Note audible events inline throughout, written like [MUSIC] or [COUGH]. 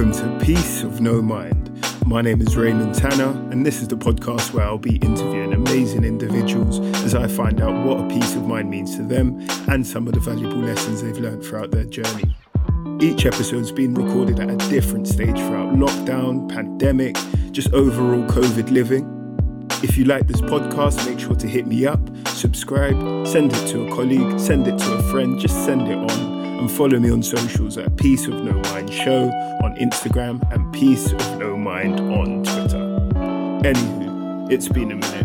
Welcome to Peace of No Mind. My name is Raymond Tanner, and this is the podcast where I'll be interviewing amazing individuals as I find out what a peace of mind means to them and some of the valuable lessons they've learned throughout their journey. Each episode's been recorded at a different stage throughout lockdown, pandemic, just overall COVID living. If you like this podcast, make sure to hit me up, subscribe, send it to a colleague, send it to a friend, just send it on and follow me on socials at Peace of No Mind Show on Instagram and Peace of No Mind on Twitter. Anywho, it's been a minute.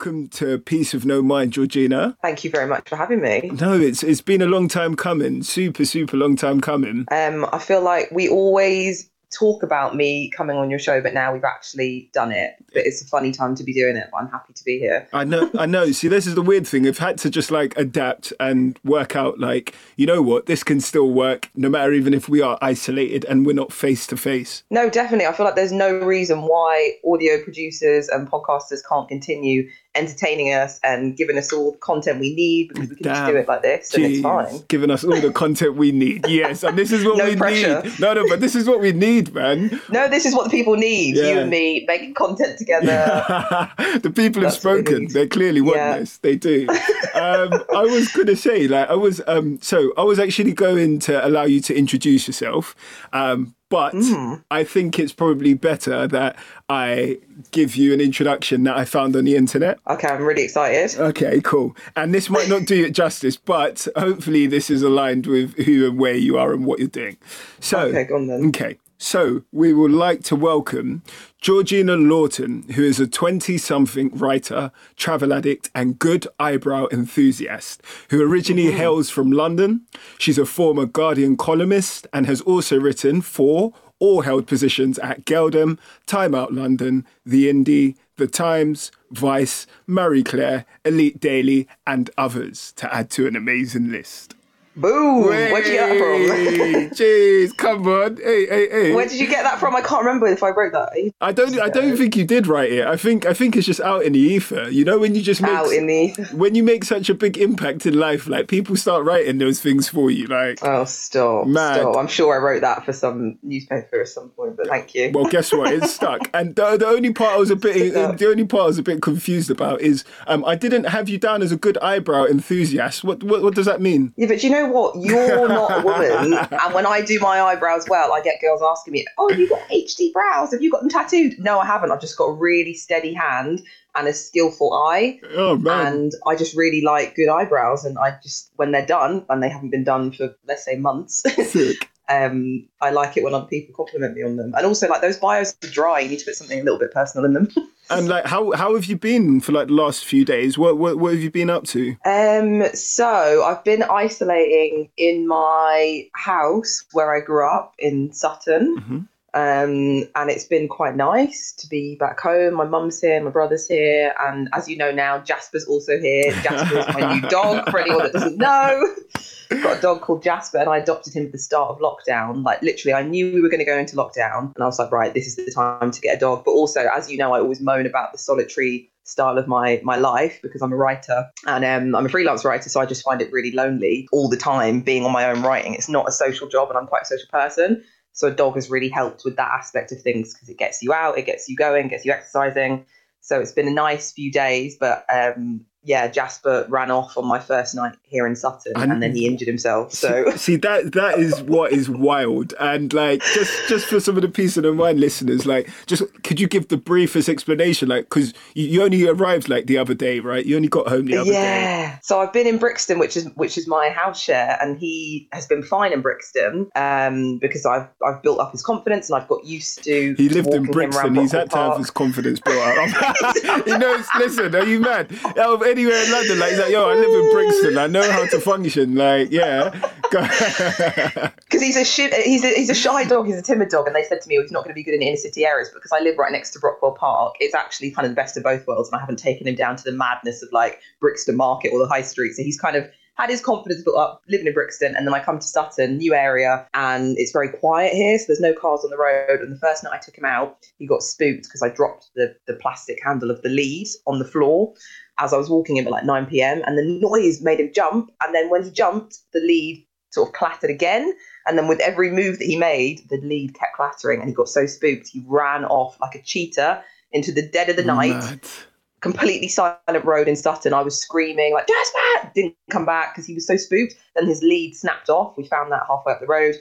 Welcome to Peace of No Mind, Georgina. Thank you very much for having me. No, it's it's been a long time coming. Super, super long time coming. Um, I feel like we always talk about me coming on your show, but now we've actually done it. But it's a funny time to be doing it. But I'm happy to be here. I know, I know. See, this is the weird thing. I've had to just like adapt and work out, like, you know what, this can still work no matter even if we are isolated and we're not face to face. No, definitely. I feel like there's no reason why audio producers and podcasters can't continue entertaining us and giving us all the content we need because we can just do it like this and it's fine. Giving us all the content we need. [LAUGHS] Yes, and this is what No we pressure. need. No, no, but this is what we need, man. [LAUGHS] No, this is what the people need. Yeah. You and me making content together. [LAUGHS] the people have That's they spoken. They clearly want Yeah. this. They do. Um, I was gonna say, like, I was. Um, so I was actually going to allow you to introduce yourself, um, but Mm. I think it's probably better that I give you an introduction that I found on the internet. Okay, I'm really excited. Okay, cool. And this might not do it justice, but hopefully this is aligned with who and where you are and what you're doing. So, Okay, go on then. Okay, so we would like to welcome Georgina Lawton, who is a 20 something writer, travel addict, and good eyebrow enthusiast, who originally hails from London. She's a former Guardian columnist and has also written for or held positions at gal-dem, Time Out London, The Indie, The Times, Vice, Marie Claire, Elite Daily, and others, to add to an amazing list. Boom! Where'd you get that from? Jeez, [LAUGHS] come on. Hey, hey, hey. Where did you get that from? I can't remember if I wrote that. I don't. I don't think you did write it. I think. I think it's just out in the ether. You know, when you just make Out in the [LAUGHS] when you make such a big impact in life, like people start writing those things for you. Like, oh stop, Mad. stop! I'm sure I wrote that for some newspaper at some point, but thank you. well, guess what? It's stuck. [LAUGHS] And the, the only part I was a bit the only part I was a bit confused about is um, I didn't have you down as a good eyebrow enthusiast. What what, what does that mean? yeah, but you know what? You're not a woman, [LAUGHS] and when I do my eyebrows well, I get girls asking me, "Oh, have you got HD brows? Have you got them tattooed?" No, I haven't. I've just got a really steady hand and a skillful eye, Oh man. and I just really like good eyebrows. And I just, when they're done, and they haven't been done for let's say months, [LAUGHS] Sick. Um, I like it when other people compliment me on them. And also, like those bios are dry. You need to put something a little bit personal in them. [LAUGHS] And like, how how have you been for like the last few days? What what, what have you been up to? Um, so I've been isolating in my house where I grew up in Sutton. Mhm. Um, and it's been quite nice to be back home. My mum's here, my brother's here, and as you know now, Jasper's also here. Jasper's my new dog. For anyone that doesn't know, [LAUGHS] got a dog called Jasper, and I adopted him at the start of lockdown. Like literally, I knew we were going to go into lockdown, and I was like, right, this is the time to get a dog. But also, as you know, I always moan about the solitary style of my my life because I'm a writer and um, I'm a freelance writer, so I just find it really lonely all the time being on my own writing. It's not a social job, and I'm quite a social person. So a dog has really helped with that aspect of things because it gets you out, it gets you going, gets you exercising. So it's been a nice few days, but um, yeah, Jasper ran off on my first night here in Sutton, And- and, then he injured himself. So See that that is what is wild, and like just just for some of the peace of the mind listeners, like just could you give the briefest explanation, like because you, you only arrived like the other day, right? You only got home the other day. yeah. So I've been in Brixton, which is which is my house share, and he has been fine in Brixton um, because I've I've built up his confidence and I've got used to. He lived in Brixton. He's had to have his confidence built up. [LAUGHS] he knows. Listen, are you mad? Of anywhere in London, like he's like, yo, I live in Brixton. I know how to function. Like, yeah. [LAUGHS] Because he's a he's a, he's a shy dog, he's a timid dog, and they said to me, oh, he's not going to be good in inner city areas. Because I live right next to Brockwell Park, it's actually kind of the best of both worlds, and I haven't taken him down to the madness of like Brixton Market or the High Street. So he's kind of had his confidence built up, living in Brixton, and then I come to Sutton, new area, and it's very quiet here, so there's no cars on the road. And the first night I took him out, he got spooked because I dropped the, the plastic handle of the lead on the floor as I was walking him at like 9 p.m. and the noise made him jump. And then when he jumped, the lead sort of clattered again. And then with every move that he made, the lead kept clattering and he got so spooked he ran off like a cheetah into the dead of the night. Completely silent road in Sutton. I was screaming like Jasper, didn't come back because he was so spooked. Then his lead snapped off. We found that halfway up the road,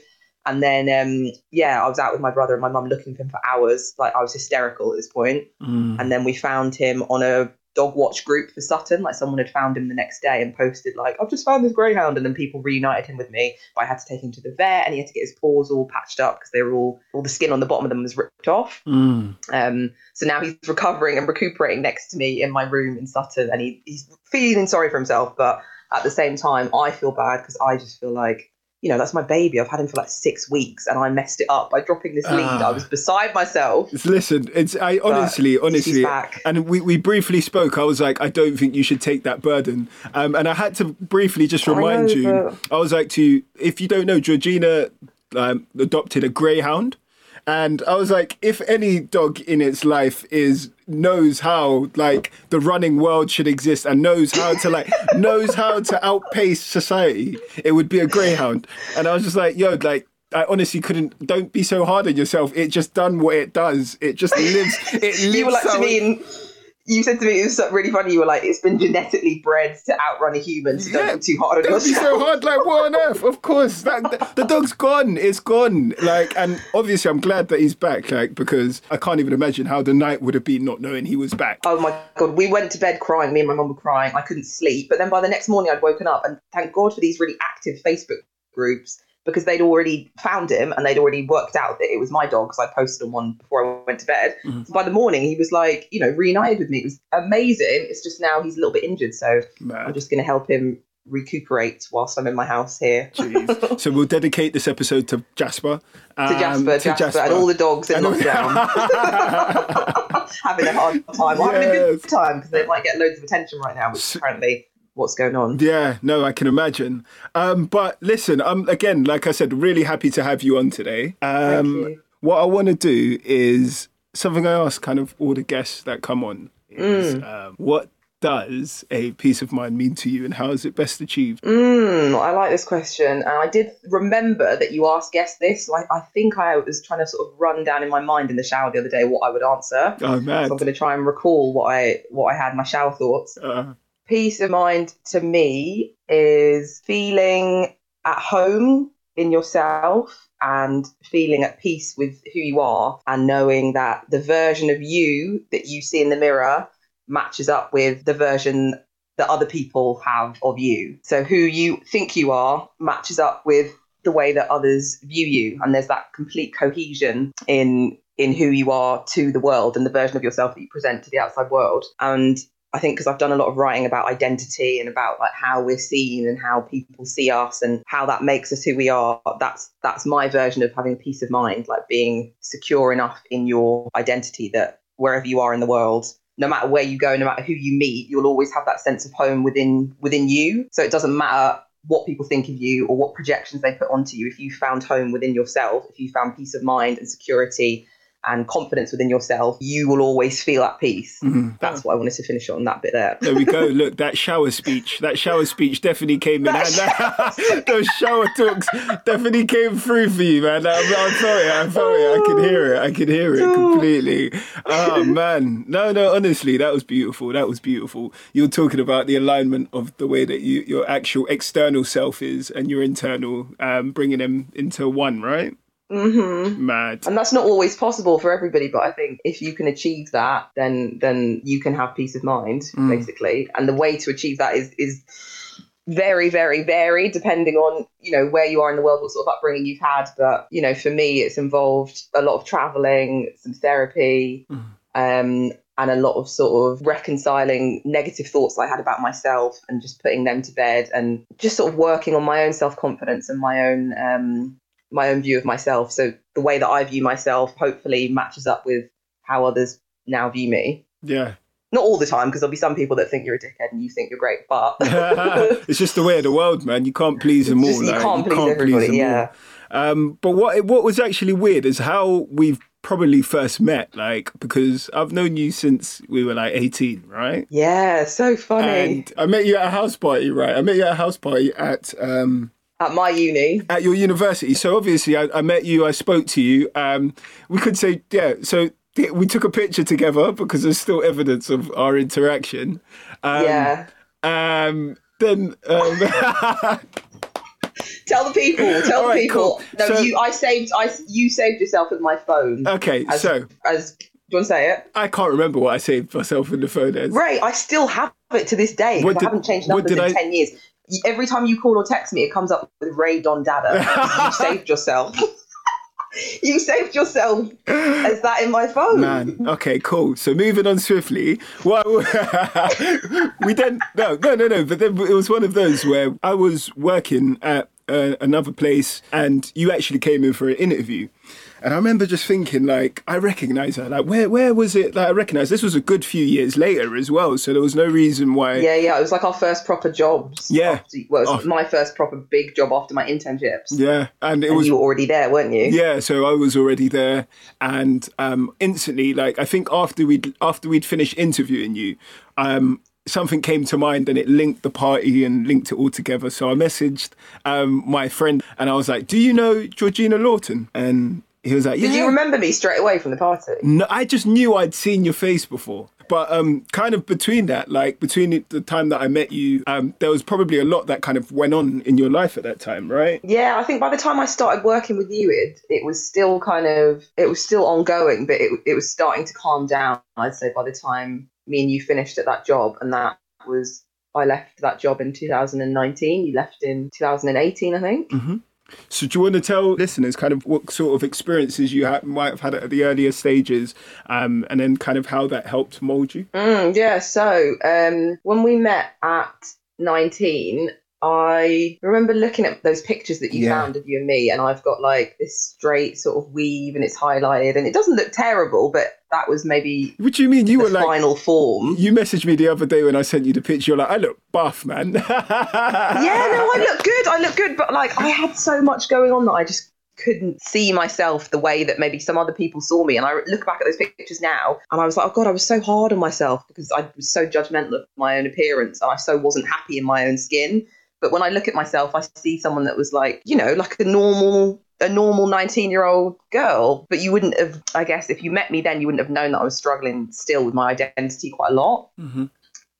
and then um, yeah, I was out with my brother and my mum looking for him for hours. Like I was hysterical at this point. Mm. And then we found him on a dog watch group for Sutton. Like someone had found him the next day and posted like, "I've just found this greyhound," and then people reunited him with me. But I had to take him to the vet, and he had to get his paws all patched up because they were all all the skin on the bottom of them was ripped off. Mm. Um, so now he's recovering and recuperating next to me in my room in Sutton, and he, he's feeling sorry for himself. But at the same time, I feel bad because I just feel like, you know, that's my baby. I've had him for like six weeks, and I messed it up by dropping this lead. Ah. I was beside myself. Listen, it's I honestly, She's honestly, back. and we, we briefly spoke. I was like, I don't think you should take that burden. Um, and I had to briefly just I remind know, you. I was like, to you, if you don't know, Georgina um, adopted a greyhound, and I was like, if any dog in its life is knows how like the running world should exist and knows how to like [LAUGHS] knows how to outpace society, it would be a greyhound. And I was just like, yo, like. I honestly couldn't. Don't be so hard on yourself. It just done what it does. It just lives. It lives. [LAUGHS] you were like how me, it- and you said to me, it was really funny. You were like, it's been genetically bred to outrun a human, so Yeah. don't be too hard on Don't be so hard. Like what on earth? Of course, that, the, the dog's gone. It's gone. Like, and obviously, I'm glad that he's back. Like, because I can't even imagine how the night would have been not knowing he was back. Oh my god, we went to bed crying. Me and my mum were crying. I couldn't sleep. But then by the next morning, I'd woken up, and thank God for these really active Facebook groups because they'd already found him and they'd already worked out that it was my dog because I posted on one before I went to bed. Mhm. So by the morning, he was like, you know, reunited with me. It was amazing. It's just now he's a little bit injured, so I'm just going to help him recuperate whilst I'm in my house here. [LAUGHS] so we'll dedicate this episode to Jasper. To um, Jasper, Jasper, and all the dogs in lockdown [LAUGHS] [LAUGHS] having a hard time. Or having a good time because they might get loads of attention right now, which apparently what's going on. Yeah, no, I can imagine. Um, but listen, um, again, like I said, really happy to have you on today. Um, you. What I want to do is something I ask kind of all the guests that come on is Mm. um, what does a peace of mind mean to you and how is it best achieved? Mm, I like this question, and I did remember that you asked guests this. So I, I think I was trying to sort of run down in my mind in the shower the other day what I would answer. Oh, So man. I'm going to try and recall what I what I had my shower thoughts. Uh, Peace of mind to me is feeling at home in yourself and feeling at peace with who you are and knowing that the version of you that you see in the mirror matches up with the version that other people have of you. So who you think you are matches up with the way that others view you and there's that complete cohesion in in who you are to the world and the version of yourself that you present to the outside world. And I think because I've done a lot of writing about identity and about like how we're seen and how people see us and how that makes us who we are. That's that's my version of having peace of mind, like being secure enough in your identity that wherever you are in the world, no matter where you go, no matter who you meet, you'll always have that sense of home within within you. So it doesn't matter what people think of you or what projections they put onto you. If you found home within yourself, if you found peace of mind and security and confidence within yourself, you will always feel at peace. mhm. That's what I wanted to finish on that bit there. There we go. [LAUGHS] Look, that shower speech. That shower speech definitely came in. That and [LAUGHS] those shower talks definitely came through for you, man. I, I felt it. I felt it. I could hear it. I could hear it completely. Oh [LAUGHS] man, no, no. Honestly, that was beautiful. That was beautiful. You were talking about the alignment of the way that you, your actual external self is and your internal, um, bringing them into one, right? Hmm Mad. And that's not always possible for everybody, but I think if you can achieve that, then then you can have peace of mind, Mm. basically. And the way to achieve that is is very, very varied depending on, you know, where you are in the world, what sort of upbringing you've had. But, you know, for me it's involved a lot of traveling, some therapy, Mm. um, and a lot of sort of reconciling negative thoughts I had about myself and just putting them to bed and just sort of working on my own self confidence and my own um, my own view of myself. So the way that I view myself hopefully matches up with how others now view me. Yeah. Not all the time, because there'll be some people that think you're a dickhead and you think you're great, but [LAUGHS] it's just the way of the world, man. You can't please them all. Just- you like, can't please everybody, them all. yeah. Um, but what what was actually weird is how we've probably first met. Like because I've known you since we were like eighteen, right? yeah, so funny. And I met you at a house party, right? I met you at a house party at um, At my uni, at your university. So obviously, I, I met you. I spoke to you. Um, we could say, yeah. So we took a picture together because there's still evidence of our interaction. Um, yeah. Um, then um, [LAUGHS] Tell the people. Tell All the people. cool. No, So- you. I saved. I. You saved yourself with my phone. okay, as, so as do you want to say it? I can't remember what I saved myself in the phone as. Right. I still have it to this day What because I did- haven't changed what numbers in did I- ten years. Every time you call or text me, it comes up with Ray Don Dada. you [LAUGHS] saved yourself. [LAUGHS] you saved yourself as that in my phone. Man, okay, cool. So moving on swiftly. Well, [LAUGHS] we then no, no, no, no. But then it was one of those where I was working at uh, another place, and you actually came in for an interview. And I remember just thinking, like, I recognise her. Like, where, where was it that I recognised? This was a good few years later as well, so there was no reason why. Yeah, yeah. It was like our first proper jobs. Yeah. After, well, it was Oh. my first proper big job after my internships. Yeah, and it And was you were already there, weren't you? Yeah, so I was already there, and um, instantly, like I think after we'd after we'd finished interviewing you, um, something came to mind, and it linked the party and linked it all together. So I messaged um, my friend, and I was like, "Do you know Georgina Lawton?" And he was like, "Yeah." Did you remember me straight away from the party? No, I just knew I'd seen your face before. But um, kind of between that, like between the time that I met you, um, there was probably a lot that kind of went on in your life at that time, right? Yeah, I think by the time I started working with you, it it was still kind of it was still ongoing, but it it was starting to calm down. I'd say by the time me and you finished at that job, and that was I left that job in 2019. You left in 2018, I think. So, do you want to tell listeners kind of what sort of experiences you ha- might have had at the earlier stages, um, and then kind of how that helped mold you? Mm, yeah. So um, when we met at 19, I remember looking at those pictures that you Yeah. found of you and me, and I've got like this straight sort of weave, and it's highlighted, and it doesn't look terrible, but that was maybe What do you mean? You were like, final form. you messaged me the other day when I sent you the picture. You're like, I look buff, man. [LAUGHS] yeah, no, I look good. I look good, but like I had so much going on that I just couldn't see myself the way that maybe some other people saw me. And I look back at those pictures now, and I was like, oh god, I was so hard on myself because I was so judgmental of my own appearance, and I so wasn't happy in my own skin. But when I look at myself, I see someone that was like, you know, like a normal. A normal 19 year old girl, but you wouldn't have, I guess, if you met me then, you wouldn't have known that I was struggling still with my identity quite a lot. Mhm.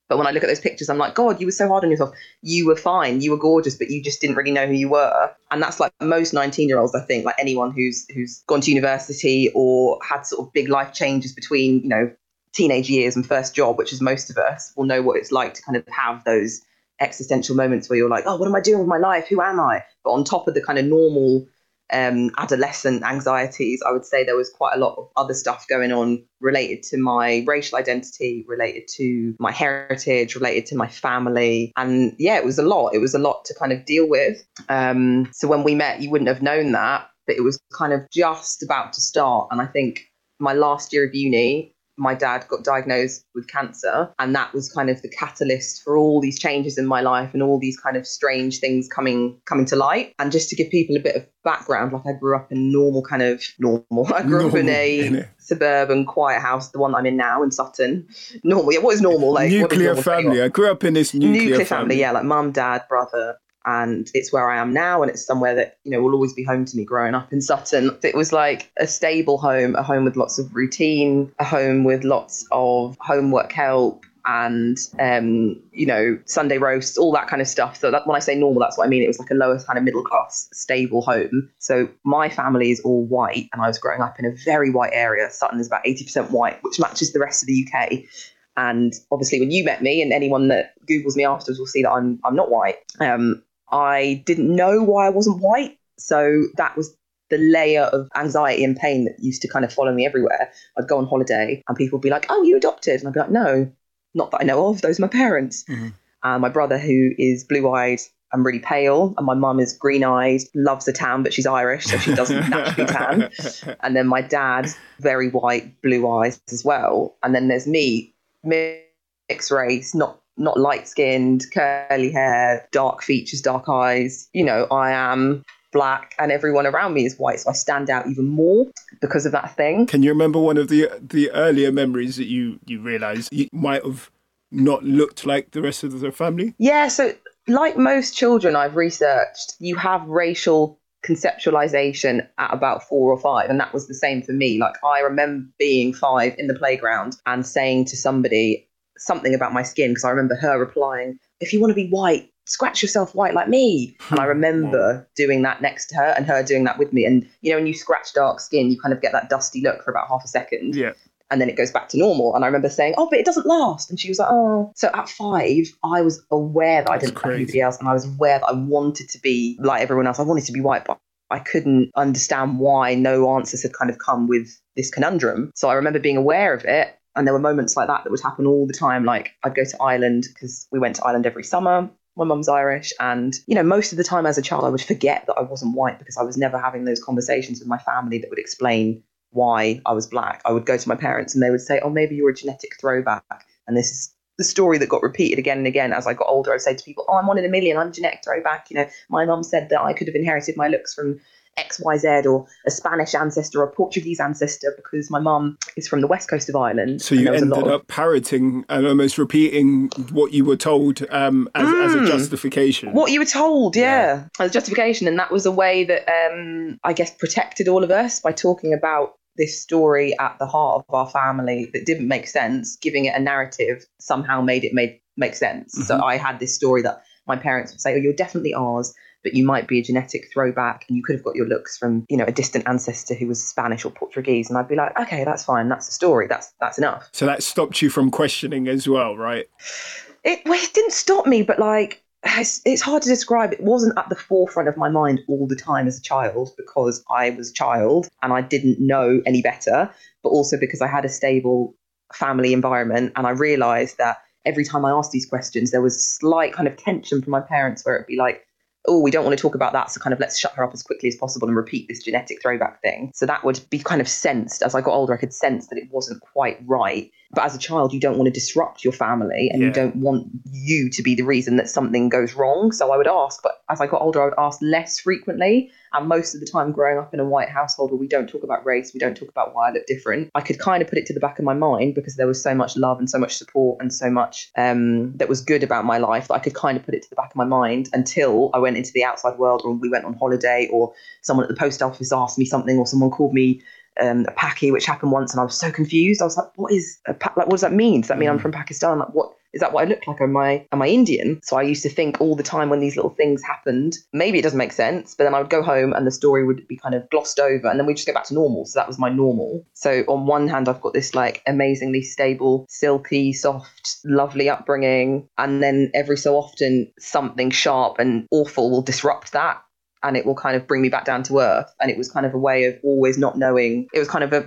But when I look at those pictures, I'm like, God, you were so hard on yourself. You were fine. You were gorgeous, but you just didn't really know who you were. And that's like most 19 year olds, I think, like anyone who's who's gone to university or had sort of big life changes between, you know, teenage years and first job, which is most of us, will know what it's like to kind of have those existential moments where you're like, oh, what am I doing with my life? Who am I? But on top of the kind of normal um, adolescent anxieties, I would say there was quite a lot of other stuff going on related to my racial identity, related to my heritage, related to my family. And yeah, it was a lot. It was a lot to kind of deal with. Um, so when we met, you wouldn't have known that, but it was kind of just about to start. And I think my last year of uni, my dad got diagnosed with cancer and that was kind of the catalyst for all these changes in my life and all these kind of strange things coming coming to light. And just to give people a bit of background like i grew up in normal kind of normal. I grew up in a suburban quiet house the one i'm in now in sutton. Normal yeah what is normal? Like nuclear normal? Family. I grew up in this nuclear, nuclear, family. yeah, like mum, dad, brother. And it's where I am now, and it's somewhere that you know will always be home to me. Growing up in Sutton, it was like a stable home, a home with lots of routine, a home with lots of homework help, and um, you know Sunday roasts, all that kind of stuff. So that when I say normal, that's what I mean. It was like a lower kind of middle class, stable home. So my family is all white, and I was growing up in a very white area. Sutton is about eighty percent white, which matches the rest of the UK. And obviously, when you met me, and anyone that Googles me afterwards will see that I'm I'm not white. Um, I didn't know why I wasn't white, so that was the layer of anxiety and pain that used to kind of follow me everywhere. I'd go on holiday, and people would be like, "Oh, you adopted?" And I'd be like, "No, not that I know of. Those are my parents." Mhm. And my brother, who is blue-eyed and really pale, and my mum is green-eyed, loves the tan, but she's Irish, so she doesn't [LAUGHS] naturally tan. And then my dad, very white, blue eyes as well. And then there's me, mixed race, not not light skinned, curly hair, dark features, dark eyes. You know, I am black and everyone around me is white. So I stand out even more because of that thing. Can you remember one of the the earlier memories that you you realised you might have not looked like the rest of the family? Yeah, so like most children I've researched, you have racial conceptualization at about four or five. And that was the same for me. Like I remember being five in the playground and saying to somebody something about my skin because I remember her replying, if you want to be white, scratch yourself white like me. And I hmm. remember doing that next to her and her doing that with me. And you know, when you scratch dark skin, you kind of get that dusty look for about half a second. Yeah. And then it goes back to normal. And I remember saying, Oh, but it doesn't last. And she was like, Oh. So at five, I was aware that I didn't like anybody else. And I was aware that I wanted to be like everyone else. I wanted to be white, but I couldn't understand why no answers had kind of come with this conundrum. So I remember being aware of it. And there were moments like that that would happen all the time. Like I'd go to Ireland because we went to Ireland every summer. My mum's Irish. And, you know, most of the time as a child, I would forget that I wasn't white because I was never having those conversations with my family that would explain why I was black. I would go to my parents and they would say, oh, maybe you're a genetic throwback. And this is the story that got repeated again and again as I got older. I'd say to people, oh, I'm one in a million. I'm a genetic throwback. You know, my mum said that I could have inherited my looks from XYZ or a Spanish ancestor or a Portuguese ancestor because my mum is from the west coast of Ireland. So you there was a ended up parroting and almost repeating what you were told um, as, as a Mm. justification. What you were told, yeah, as a justification, and that was a way that um, I guess protected all of us by talking about this story at the heart of our family that didn't make sense. Giving it a narrative somehow made it made make sense. So Mhm. I had this story that my parents would say, "Oh, you're definitely ours." But you might be a genetic throwback, and you could have got your looks from, you know, a distant ancestor who was Spanish or Portuguese. And I'd be like, okay, that's fine, that's the story, that's that's enough. So that stopped you from questioning as well, right? it, well, it didn't stop me, but like it's, it's hard to describe. It wasn't at the forefront of my mind all the time as a child because I was a child and I didn't know any better, but also because I had a stable family environment and I realized that every time I asked these questions, there was slight kind of tension from my parents where it'd be like, oh, we don't want to talk about that. So kind of let's shut her up as quickly as possible and repeat this genetic throwback thing. So that would be kind of sensed as I got older. I could sense that it wasn't quite right. But as a child, you don't want to disrupt your family and Yeah. you don't want you to be the reason that something goes wrong. So I would ask, but as I got older, I would ask less frequently. And most of the time, growing up in a white household where we don't talk about race, we don't talk about why I look different, I could kind of put it to the back of my mind because there was so much love and so much support and so much um, that was good about my life that I could kind of put it to the back of my mind until I went into the outside world or we went on holiday or someone at the post office asked me something or someone called me um, a Paki, which happened once, and I was so confused. I was like, "What is a pa- like? What does that mean? Does that mean I'm Mm. from Pakistan? Like, what is that? What I look like? Am I am I Indian?" So I used to think all the time when these little things happened. Maybe it doesn't make sense, but then I would go home and the story would be kind of glossed over, and then we just get back to normal. So that was my normal. So on one hand, I've got this like amazingly stable, silky, soft, lovely upbringing, and then every so often something sharp and awful will disrupt that and it will kind of bring me back down to earth. And it was kind of a way of always not knowing. It was kind of a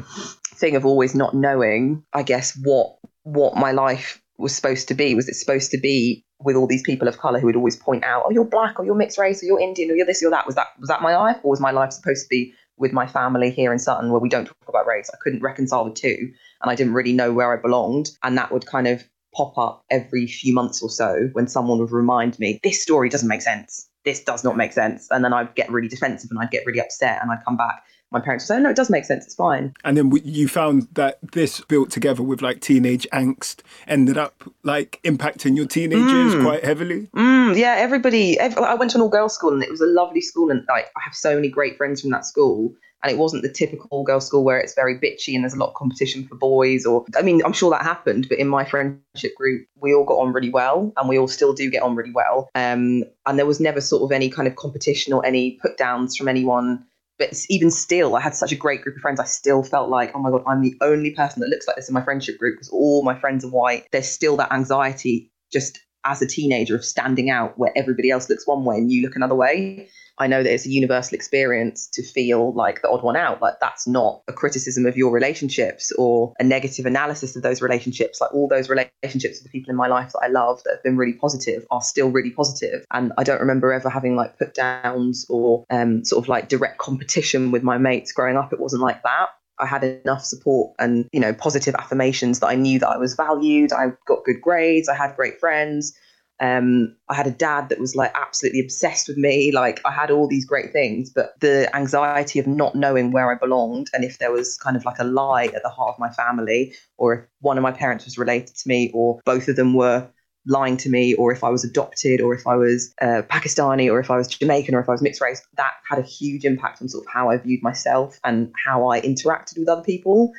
thing of always not knowing, I guess, what what my life was supposed to be. Was it supposed to be with all these people of color who would always point out, "Oh, you're black, or you're mixed race, or you're Indian, or you're this, or that"? Was that was that my life, or was my life supposed to be with my family here in Sutton, where we don't talk about race? I couldn't reconcile the two, and I didn't really know where I belonged, and that would kind of pop up every few months or so when someone would remind me, "This story doesn't make sense." This does not make sense. And then I'd get really defensive and I'd get really upset and I'd come back. My parents would say, no, it does make sense. It's fine. And then you found that this built together with like teenage angst ended up like impacting your teenagers Mm. quite heavily. Mm, yeah, everybody. Ev- I went to an all girls school and it was a lovely school. And like, I have so many great friends from that school. And it wasn't the typical all girls school where it's very bitchy and there's a lot of competition for boys. Or, I mean, I'm sure that happened, but in my friendship group, we all got on really well and we all still do get on really well. Um, and there was never sort of any kind of competition or any put downs from anyone. But even still, I had such a great group of friends. I still felt like, oh my God, I'm the only person that looks like this in my friendship group because all my friends are white. There's still that anxiety just as a teenager of standing out where everybody else looks one way and you look another way. I know that it's a universal experience to feel like the odd one out. Like that's not a criticism of your relationships or a negative analysis of those relationships. Like all those relationships with the people in my life that I love that have been really positive are still really positive. And I don't remember ever having like put downs or um, sort of like direct competition with my mates growing up. It wasn't like that. I had enough support and, you know, positive affirmations that I knew that I was valued. I got good grades. I had great friends. Um, I had a dad that was like absolutely obsessed with me. Like I had all these great things, but the anxiety of not knowing where I belonged and if there was kind of like a lie at the heart of my family, or if one of my parents was related to me, or both of them were lying to me, or if I was adopted, or if I was uh, Pakistani, or if I was Jamaican, or if I was mixed race, that had a huge impact on sort of how I viewed myself and how I interacted with other people.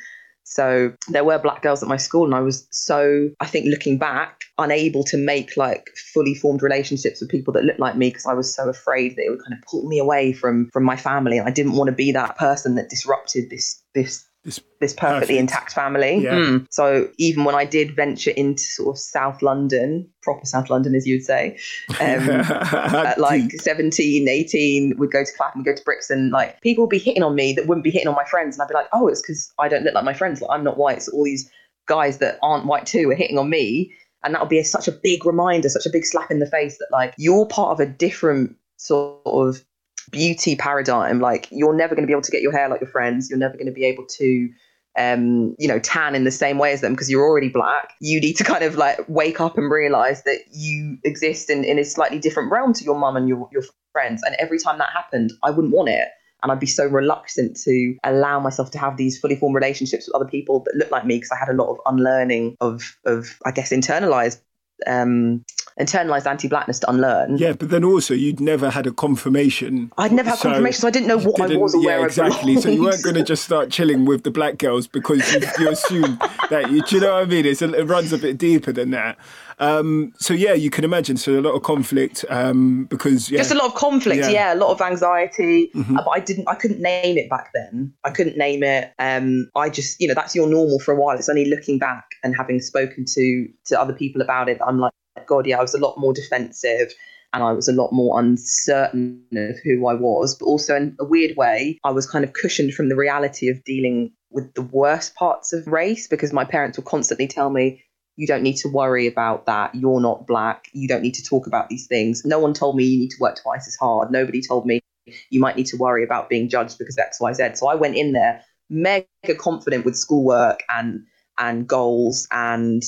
So there were black girls at my school, and I was so, I think, looking back, unable to make like fully formed relationships with people that looked like me because I was so afraid that it would kind of pull me away from from my family, and I didn't want to be that person that disrupted this this This this perfectly Perfect. intact family. Yeah. Mm. So even when I did venture into sort of South London, proper South London, as you'd say, um, [LAUGHS] at like 17, 18, we'd go to Clapham, we'd go to Brixton, like people would be hitting on me that wouldn't be hitting on my friends. And I'd be like, oh, it's because I don't look like my friends. Like I'm not white. So all these guys that aren't white too are hitting on me. And that would be a, such a big reminder, such a big slap in the face that like you're part of a different sort of beauty paradigm. Like you're never going to be able to get your hair like your friends. You're never going to be able to um, you know, tan in the same way as them because you're already black. You need to kind of like wake up and realize that you exist in, in a slightly different realm to your mum and your, your friends. And every time that happened, I wouldn't want it. And I'd be so reluctant to allow myself to have these fully formed relationships with other people that look like me because I had a lot of unlearning of, of I guess, internalized um, internalized anti-blackness to unlearn. yeah, but then also you'd never had a confirmation. I'd never had So confirmation, so I didn't know what I didn't- was or yeah, exactly. So you weren't going to just start chilling with the black girls because you, you assume that you, do you know what I mean? It's a, it runs a bit deeper than that. Um, so yeah, you can imagine. So a lot of conflict um, because yeah, just a lot of conflict Yeah. Mm-hmm. yeah, a lot of anxiety Uh, but i didn't i couldn't name it back then i couldn't name it um i just you know that's your normal for a while it's only looking back and having spoken to to other people about it that i'm like god yeah i was a lot more defensive and I was a lot more uncertain of who I was, but also in a weird way, I was kind of cushioned from the reality of dealing with the worst parts of race because my parents would constantly tell me, you don't need to worry about that. You're not black. You don't need to talk about these things. No one told me you need to work twice as hard. Nobody told me you might need to worry about being judged because X, Y, Z. So I went in there mega confident with schoolwork and and goals and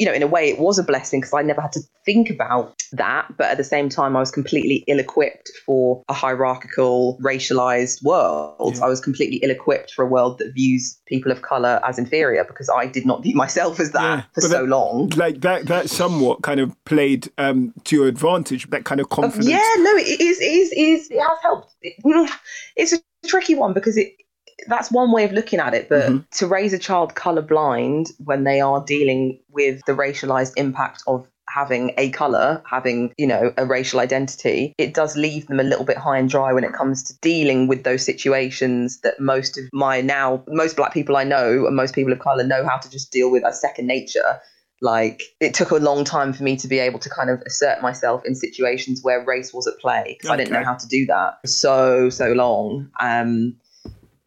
you know in a way it was a blessing because I never had to think about that but at the same time I was completely ill-equipped for a hierarchical racialized world Yeah. I was completely ill-equipped for a world that views people of color as inferior because I did not view myself as that Yeah, for so long like that that somewhat kind of played um, to your advantage. That kind of confidence. Yeah, no, it is, it is, it is, it has helped. It- it's a tricky one because it that's one way of looking at it, but Mhm. to raise a child colorblind when they are dealing with the racialized impact of having a color, having, you know, a racial identity, it does leave them a little bit high and dry when it comes to dealing with those situations that most of my now most black people I know and most people of color know how to just deal with as second nature. Like it took a long time for me to be able to kind of assert myself in situations where race was at play. 'cause I didn't know how to do that. For so so long. Um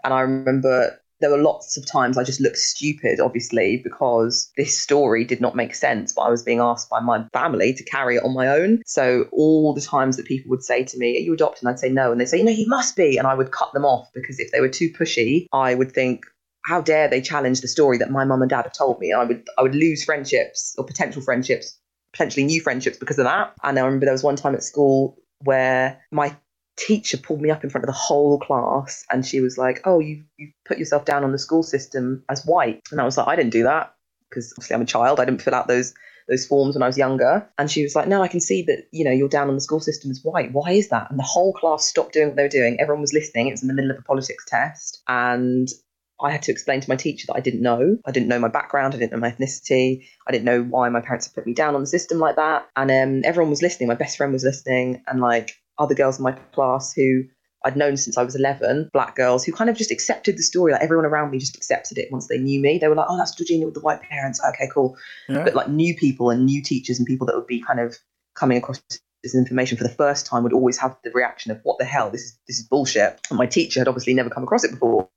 and I remember there were lots of times I just looked stupid, obviously, because this story did not make sense, but I was being asked by my family to carry it on my own. So all the times that people would say to me, Are you adopted? I'd say no. And they'd say, No, you must be. And I would cut them off because if they were too pushy, I would think, how dare they challenge the story that my mum and dad have told me? I would I would lose friendships or potential friendships, potentially new friendships because of that. And I remember there was one time at school where my teacher pulled me up in front of the whole class and she was like, Oh, you you put yourself down on the school system as white. And I was like, I didn't do that because obviously I'm a child. I didn't fill out those those forms when I was younger. And she was like, No, I can see that, you know, you're down on the school system as white. Why is that? And the whole class stopped doing what they were doing. Everyone was listening. It was in the middle of a politics test. And I had to explain to my teacher that I didn't know. I didn't know my background. I didn't know my ethnicity. I didn't know why my parents had put me down on the system like that. And um, everyone was listening. My best friend was listening, and like other girls in my class who I'd known since I was 11, black girls who kind of just accepted the story. Like everyone around me just accepted it once they knew me. They were like, "Oh, that's Georgina with the white parents. Okay, cool." Yeah. But like new people and new teachers and people that would be kind of coming across this information for the first time would always have the reaction of what the hell this is this is bullshit and my teacher had obviously never come across it before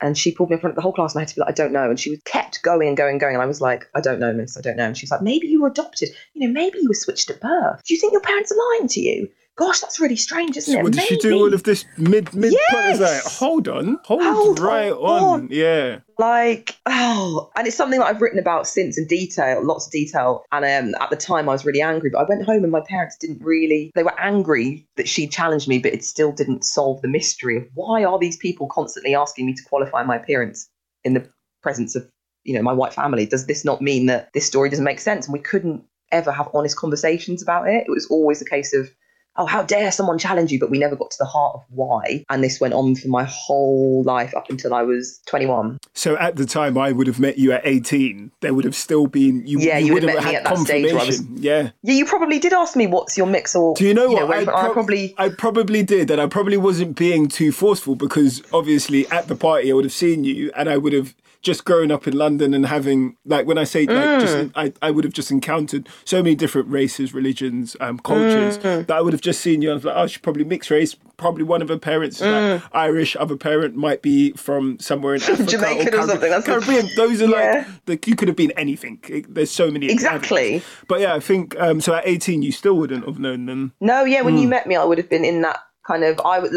and she pulled me in front of the whole class and I had to be like I don't know and she was kept going and going and going and I was like I don't know miss I don't know and she's like maybe you were adopted you know maybe you were switched at birth do you think your parents are lying to you gosh, that's really strange, isn't So it? what did she do all of this mid mid? Yes! Like, hold on, hold, Hold right on. on. yeah. like oh and it's something that i've written about since in detail lots of detail and um, at the time i was really angry but i went home and my parents didn't really they were angry that she challenged me but it still didn't solve the mystery of why are these people constantly asking me to qualify my appearance in the presence of you know my white family does this not mean that this story doesn't make sense and we couldn't ever have honest conversations about it it was always a case of oh, how dare someone challenge you? But we never got to the heart of why. And this went on for my whole life up until I was 21. So at the time, I would have met you at 18. There would have still been you. Yeah, you would would have have met me had at that stage where I was- confirmation. Yeah. Yeah, you probably did ask me what's your mix or. Do you know what? when- I, I probably. I probably did, and I probably wasn't being too forceful because obviously at the party I would have seen you, and I would have just growing up in London and having like when I say like Mm. just I, I would have just encountered so many different races, religions, um, cultures Mm. that I would have just seen you and I was like, oh, she's probably mixed race. Probably one of her parents is Mm. like Irish, other parent might be from somewhere in [LAUGHS] Africa Jamaican or Caribbean. something, that's- Caribbean. [LAUGHS] Those are Yeah. like like you could have been anything. It- there's so many Exactly. But yeah, I think um, so. At 18, you still wouldn't have known them. No, yeah, when you met me, I would have been in that kind of. I would.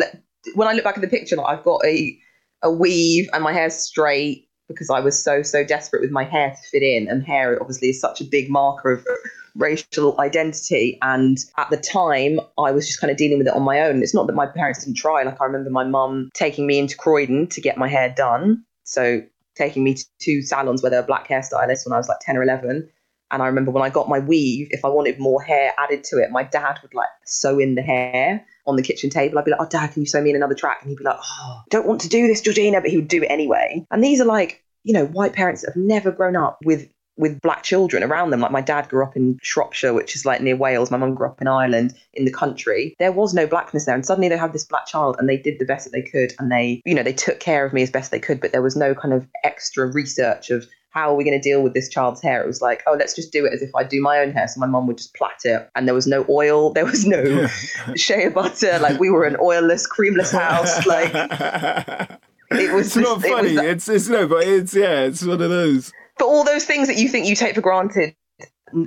When I look back at the picture, like, I've got a a weave and my hair's straight because I was so so desperate with my hair to fit in, and hair obviously is such a big marker of racial identity. And at the time, I was just kind of dealing with it on my own. It's not that my parents didn't try. Like I remember my mum taking me into Croydon to get my hair done. So taking me to two salons where there were black hairstylists when I was like 10 or 11. And I remember when I got my weave, if I wanted more hair added to it, my dad would like sew in the hair on the kitchen table. I'd be like, oh, dad, can you sew me in another track? And he'd be like, oh, don't want to do this, Georgina. But he would do it anyway. And these are like, you know, white parents that have never grown up with with black children around them. Like my dad grew up in Shropshire, which is like near Wales. My mum grew up in Ireland in the country. There was no blackness there. And suddenly they have this black child and they did the best that they could. And they, you know, they took care of me as best they could. But there was no kind of extra research of how are we going to deal with this child's hair? It was like, oh, let's just do it as if I do my own hair. So my mum would just plait it. And there was no oil. [LAUGHS] There was no [LAUGHS] shea butter. Like we were an oilless, creamless house. Like [LAUGHS] it was it's not it was funny. it's it's no, but it's yeah, it's one of those. but all those things that you think you take for granted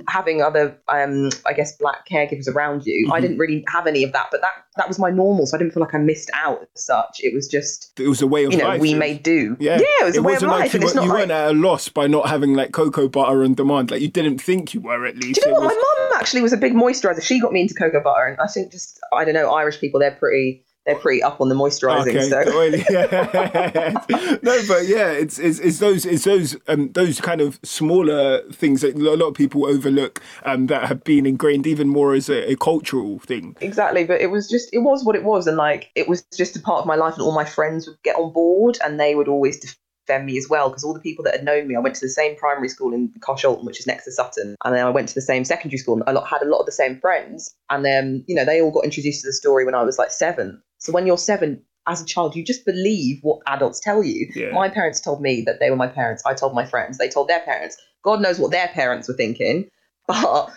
having other um i guess black caregivers around you i Mhm. didn't really have any of that but that that was my normal so i didn't feel like i missed out as such it was just It was a way of you know life. we It was- made do Yeah, it was a way of life like you, were, not you like weren't at a loss by not having like cocoa butter on demand. Like you didn't think you were at least. do you know It what? was- My mum actually was a big moisturizer. She got me into cocoa butter, and I think just I don't know Irish people. They're pretty they're pretty up on the moisturizing. Okay, so oily. [LAUGHS] no, but yeah, it's it's, it's those it's those um, those kind of smaller things that a lot of people overlook um, that have been ingrained even more as a, a cultural thing. exactly but it was just it was what it was and like it was just a part of my life and all my friends would get on board and they would always defend me as well because all the people that had known me i went to the same primary school in Carshalton which is next to sutton and then i went to the same secondary school and i had a lot of the same friends and then you know they all got introduced to the story when i was like seven so when you're seven as a child you just believe what adults tell you Yeah. my parents told me that they were my parents i told my friends they told their parents god knows what their parents were thinking [LAUGHS] but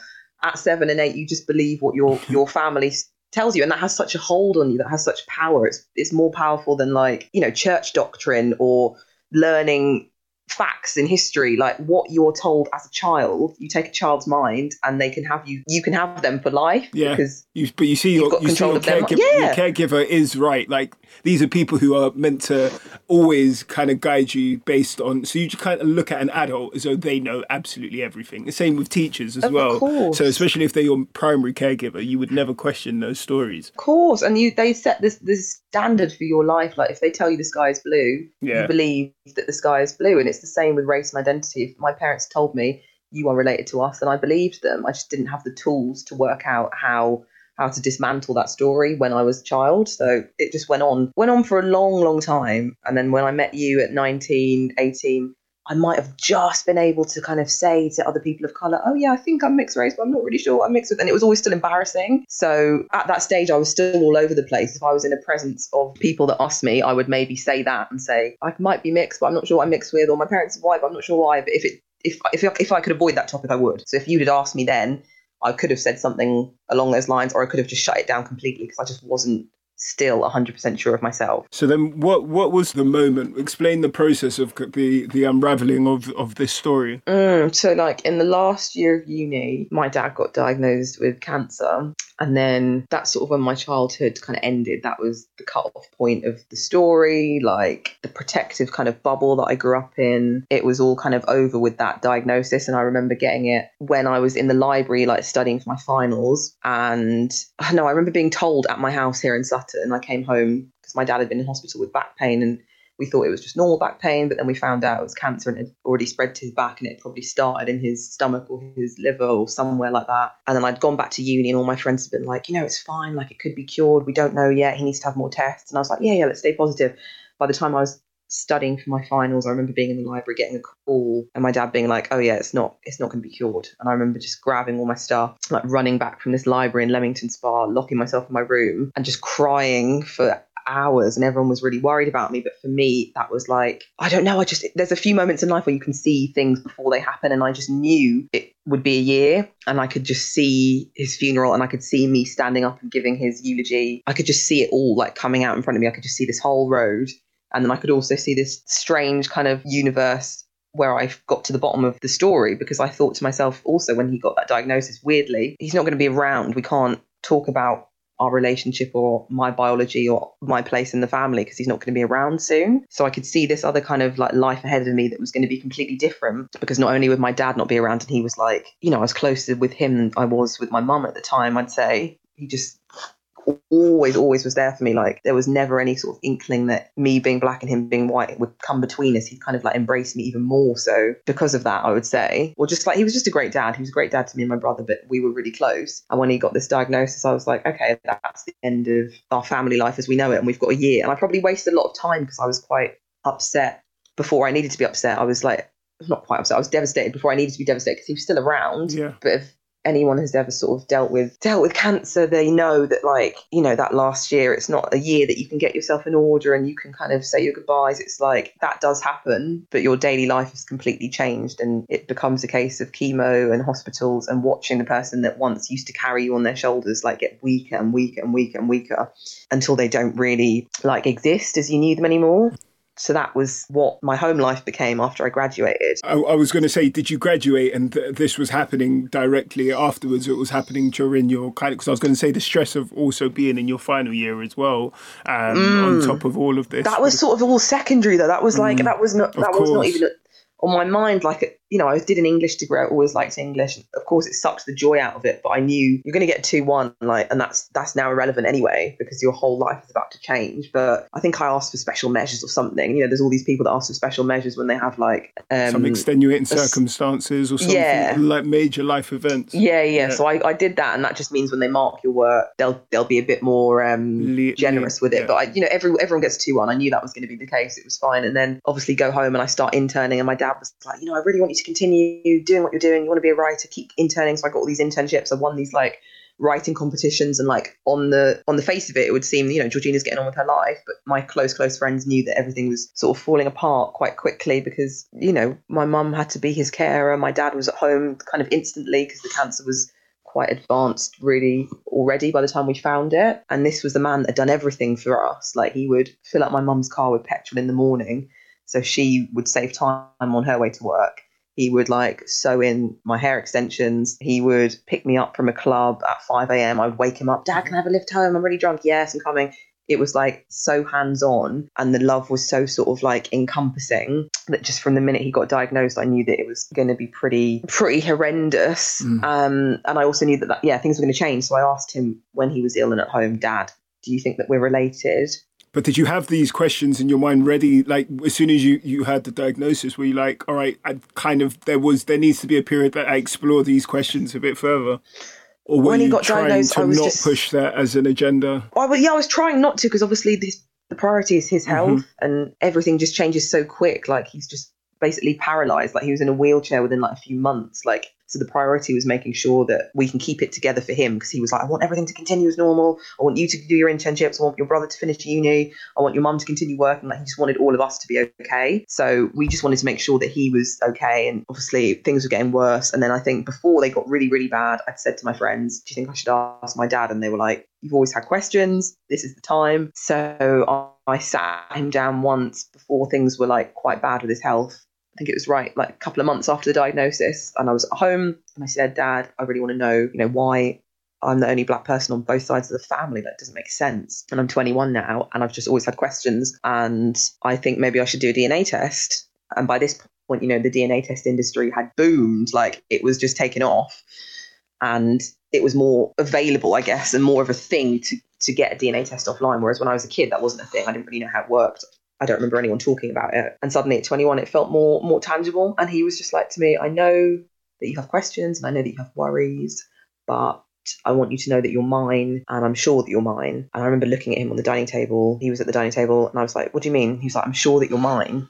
at seven and eight, you just believe what your [LAUGHS] your family tells you, and that has such a hold on you. That has such power. It's it's more powerful than like you know church doctrine or learning facts in history. Like what you're told as a child, you take a child's mind, and they can have you. You can have them for life. Yeah. because You, but you see, your, you see your, caregiver, Yeah. your caregiver is right. Like these are people who are meant to always kind of guide you based on. So you just kind of look at an adult as though they know absolutely everything. The same with teachers as Of well. course. So especially if they're your primary caregiver, you would never question those stories. Of course, and you they set this this standard for your life. Like if they tell you the sky is blue, Yeah. you believe that the sky is blue, and it's the same with race and identity. If my parents told me you are related to us, then I believed them. I just didn't have the tools to work out how how to dismantle that story when I was a child. So it just went on, went on for a long, long time. And then when I met you at 19, 18, I might have just been able to kind of say to other people of colour, oh, yeah, I think I'm mixed race, but I'm not really sure what I'm mixed with. And it was always still embarrassing. So at that stage, I was still all over the place. If I was in a presence of people that asked me, I would maybe say that and say, I might be mixed, but I'm not sure what I'm mixed with, or my parents are white, but I'm not sure why. But if it if if if I could avoid that topic, I would. So if you'd had asked me then, I could have said something along those lines, or I could have just shut it down completely because I just wasn't still 100% sure of myself. So then, what what was the moment? Explain the process of the the unraveling of of this story. Mm, so, like in the last year of uni, my dad got diagnosed with cancer. And then that's sort of when my childhood kind of ended. That was the cut-off point of the story, like the protective kind of bubble that I grew up in. It was all kind of over with that diagnosis. And I remember getting it when I was in the library, like studying for my finals. And [SIGHS] I know I remember being told at my house here in Sutton, I came home because my dad had been in hospital with back pain and we thought it was just normal back pain, but then we found out it was cancer and it had already spread to his back and it probably started in his stomach or his liver or somewhere like that. And then I'd gone back to uni and all my friends had been like, you know, it's fine, like it could be cured. We don't know yet. He needs to have more tests. And I was like, yeah, yeah, let's stay positive. By the time I was studying for my finals, I remember being in the library getting a call and my dad being like, "Oh yeah, it's not it's not going to be cured." And I remember just grabbing all my stuff, like running back from this library in Leamington Spa, locking myself in my room and just crying for hours and everyone was really worried about me. But for me that was like i don't know i just there's a few moments in life where you can see things before they happen and i just knew it would be a year and i could just see his funeral and i could see me standing up and giving his eulogy. I could just see it all like coming out in front of me. I could just see this whole road and then i could also see this strange kind of universe where I got to the bottom of the story because I thought to myself also when he got that diagnosis, weirdly, he's not going to be around. We can't talk about our relationship or my biology or my place in the family because he's not going to be around soon. So I could see this other kind of like life ahead of me that was going to be completely different because not only would my dad not be around and he was like, you know, I was closer with him than I was with my mum at the time, I'd say. He just always, always was there for me. Like there was never any sort of inkling that me being black and him being white would come between us. He'd kind of like embrace me even more so because of that, I would say. Or just like he was just a great dad. He was a great dad to me and my brother, but we were really close. And when he got this diagnosis, I was like, okay, that's the end of our family life as we know it. And we've got a year. And I probably wasted a lot of time because I was quite upset before I needed to be upset. I was like, not quite upset. I was devastated before I needed to be devastated because he was still around. Yeah. But if anyone has ever sort of dealt with dealt with cancer they know that like you know that last year it's not a year that you can get yourself in order and you can kind of say your goodbyes. It's like that does happen but your daily life is completely changed and it becomes a case of chemo and hospitals and watching the person that once used to carry you on their shoulders like get weaker and weaker and weaker and weaker until they don't really like exist as you knew them anymore so that was what my home life became after I graduated. I, I was going to say, did you graduate and th- this was happening directly afterwards? It was happening during your kind of, because I was going to say the stress of also being in your final year as well, um, on top of all of this. Mm. That was sort of all secondary though. That was like that was not that was not even on my mind. Like you know, I did an English degree. I always liked English. Of course, it sucked the joy out of it, but I knew you're going to get two one, like, and that's that's now irrelevant anyway because your whole life is about to change. But I think I asked for special measures or something. You know, there's all these people that ask for special measures when they have like um, some extenuating circumstances or something Yeah. like major life events. Yeah, yeah. Yeah. So I, I did that, and that just means when they mark your work, they'll they'll be a bit more um, Le- generous with it. yeah. But I, you know, every everyone gets two one. I knew that was going to be the case. It was fine. And then obviously go home and I start interning, and my dad was like, you know, I really want you to continue doing what you're doing. You want to be a writer, keep interning. So I got all these internships. I won these like writing competitions and like on the on the face of it it would seem you know georgina's getting on with her life but my close close friends knew that everything was sort of falling apart quite quickly because you know my mum had to be his carer my dad was at home kind of instantly because the cancer was quite advanced really already by the time we found it and this was the man that had done everything for us like he would fill up my mum's car with petrol in the morning so she would save time on her way to work he would like sew in my hair extensions. He would pick me up from a club at 5 a.m. I'd wake him up, Dad, can I have a lift home? I'm really drunk. Yes, I'm coming. It was like so hands on, and the love was so sort of like encompassing that just from the minute he got diagnosed, I knew that it was going to be pretty, pretty horrendous. Mm. Um, and I also knew that, that, yeah, things were going to change. So I asked him when he was ill and at home, Dad, do you think that we're related? But did you have these questions in your mind ready? Like as soon as you you had the diagnosis, were you like, all right, I kind of there was there needs to be a period that I explore these questions a bit further, or were When he you got trying diagnosed, to I was not just- push that as an agenda? I, well, yeah, I was trying not to because obviously this the priority is his mm-hmm. health and everything just changes so quick. Like he's just basically paralyzed. Like he was in a wheelchair within like a few months. Like So the priority was making sure that we can keep it together for him because he was like, I want everything to continue as normal. I want you to do your internships. I want your brother to finish uni. I want your mum to continue working. Like he just wanted all of us to be okay. So we just wanted to make sure that he was okay. And obviously things were getting worse. And then I think before they got really, really bad, I'd said to my friends, Do you think I should ask my dad? And they were like, You've always had questions. This is the time. So I, sat him down once before things were like quite bad with his health. I think it was right like a couple of months after the diagnosis, and I was at home and I said, Dad, I really want to know, you know, why I'm the only black person on both sides of the family. That doesn't make sense. And I'm 21 now, and I've just always had questions. And I think maybe I should do a DNA test. And by this point, you know, the DNA test industry had boomed, like it was just taken off. And it was more available, I guess, and more of a thing to, to get a DNA test offline. Whereas when I was a kid, that wasn't a thing. I didn't really know how it worked. I don't remember anyone talking about it. And suddenly at 21, it felt more more tangible. And he was just like to me, I know that you have questions and I know that you have worries, but I want you to know that you're mine and I'm sure that you're mine. And I remember looking at him on the dining table. He was at the dining table and I was like, What do you mean? He was like, I'm sure that you're mine.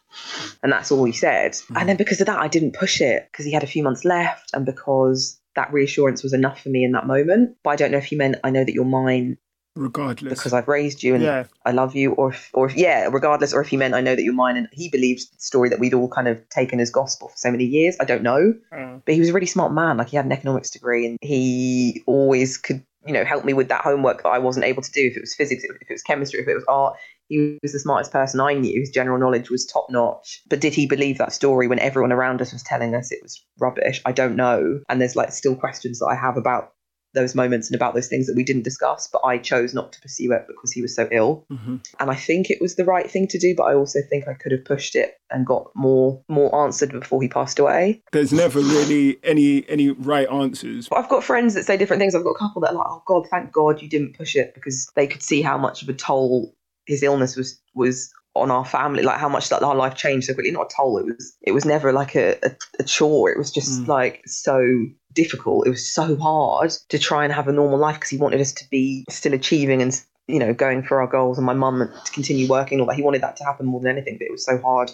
And that's all he said. Hmm. And then because of that, I didn't push it because he had a few months left and because that reassurance was enough for me in that moment. But I don't know if he meant I know that you're mine regardless. because I've raised you and Yeah. I love you, or if, or if, yeah, regardless, or if he meant I know that you're mine, and he believes the story that we'd all kind of taken as gospel for so many years. I don't know, Uh, but he was a really smart man. Like he had an economics degree, and he always could, you know, help me with that homework that I wasn't able to do. If it was physics, if it was chemistry, if it was art, he was the smartest person I knew. His general knowledge was top notch. But did he believe that story when everyone around us was telling us it was rubbish? I don't know. And there's like still questions that I have about those moments and about those things that we didn't discuss, but I chose not to pursue it because he was so ill. mhm. And I think it was the right thing to do, but I also think I could have pushed it and got more more answered before he passed away. There's never really any any right answers. But I've got friends that say different things. I've got a couple that are like, oh God, thank God you didn't push it because they could see how much of a toll his illness was was on our family, like how much that our life changed so quickly. Not a toll, it was it was never like a, a, a chore. It was just Mm. like so difficult. It was so hard to try and have a normal life because he wanted us to be still achieving and you know going for our goals and my mum to continue working all that. He wanted that to happen more than anything, but it was so hard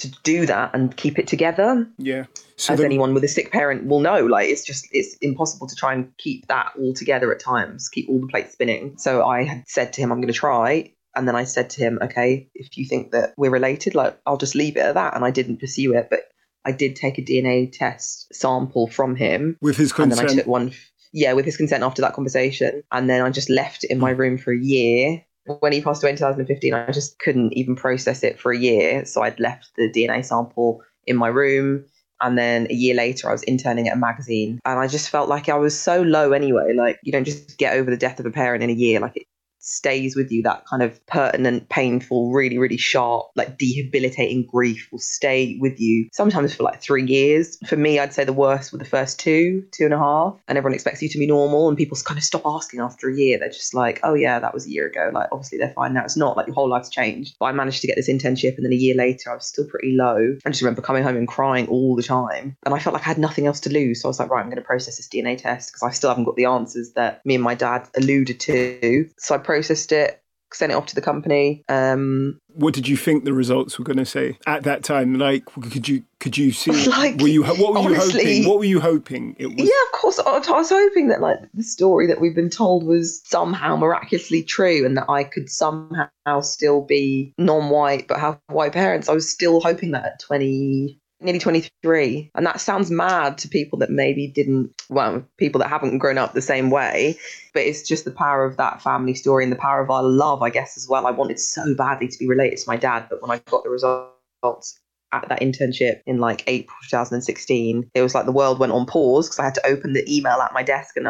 to do that and keep it together Yeah. So as anyone with a sick parent will know like it's just it's impossible to try and keep that all together at times keep all the plates spinning so i had said to him i'm going to try and then i said to him okay if you think that we're related like i'll just leave it at that and i didn't pursue it but i did take a dna test sample from him. With his and then i consent. took one yeah with his consent after that conversation. And then i just left it in my hmm. room for a year. When he passed away in 2015 i just couldn't even process it for a year. So i'd left the dna sample in my room. And then a year later i was interning at a magazine. And i just felt like i was so low anyway. Like you don't just get over the death of a parent in a year. Like it stays with you that kind of pertinent painful really really sharp like debilitating grief will stay with you sometimes for like three years. For me i'd say the worst were the first two two and a half and everyone expects you to be normal and people kind of stop asking after a year. They're just like oh yeah that was a year ago. Like obviously they're fine now. It's not like your whole life's changed but i managed to get this internship and then a year later i was still pretty low. I just remember coming home and crying all the time and i felt like i had nothing else to lose so i was like right i'm going to process this dna test because i still haven't got the answers that me and my dad alluded to. So i processed it sent it off to the company um what did you think the results were going to say at that time? Like, could you could you see? [LAUGHS] Like, were you what were you hoping? What were you hoping it was? Yeah, of course. I I was hoping that like the story that we've been told was somehow miraculously true, and that I could somehow still be non-white but have white parents. I was still hoping that at twenty, nearly twenty-three, and that sounds mad to people that maybe didn't. Well, people that haven't grown up the same way, but it's just the power of that family story and the power of our love, I guess, as well. I wanted so badly to be related to my dad, but when I got the results at that internship in like April 2016, it was like the world went on pause because I had to open the email at my desk and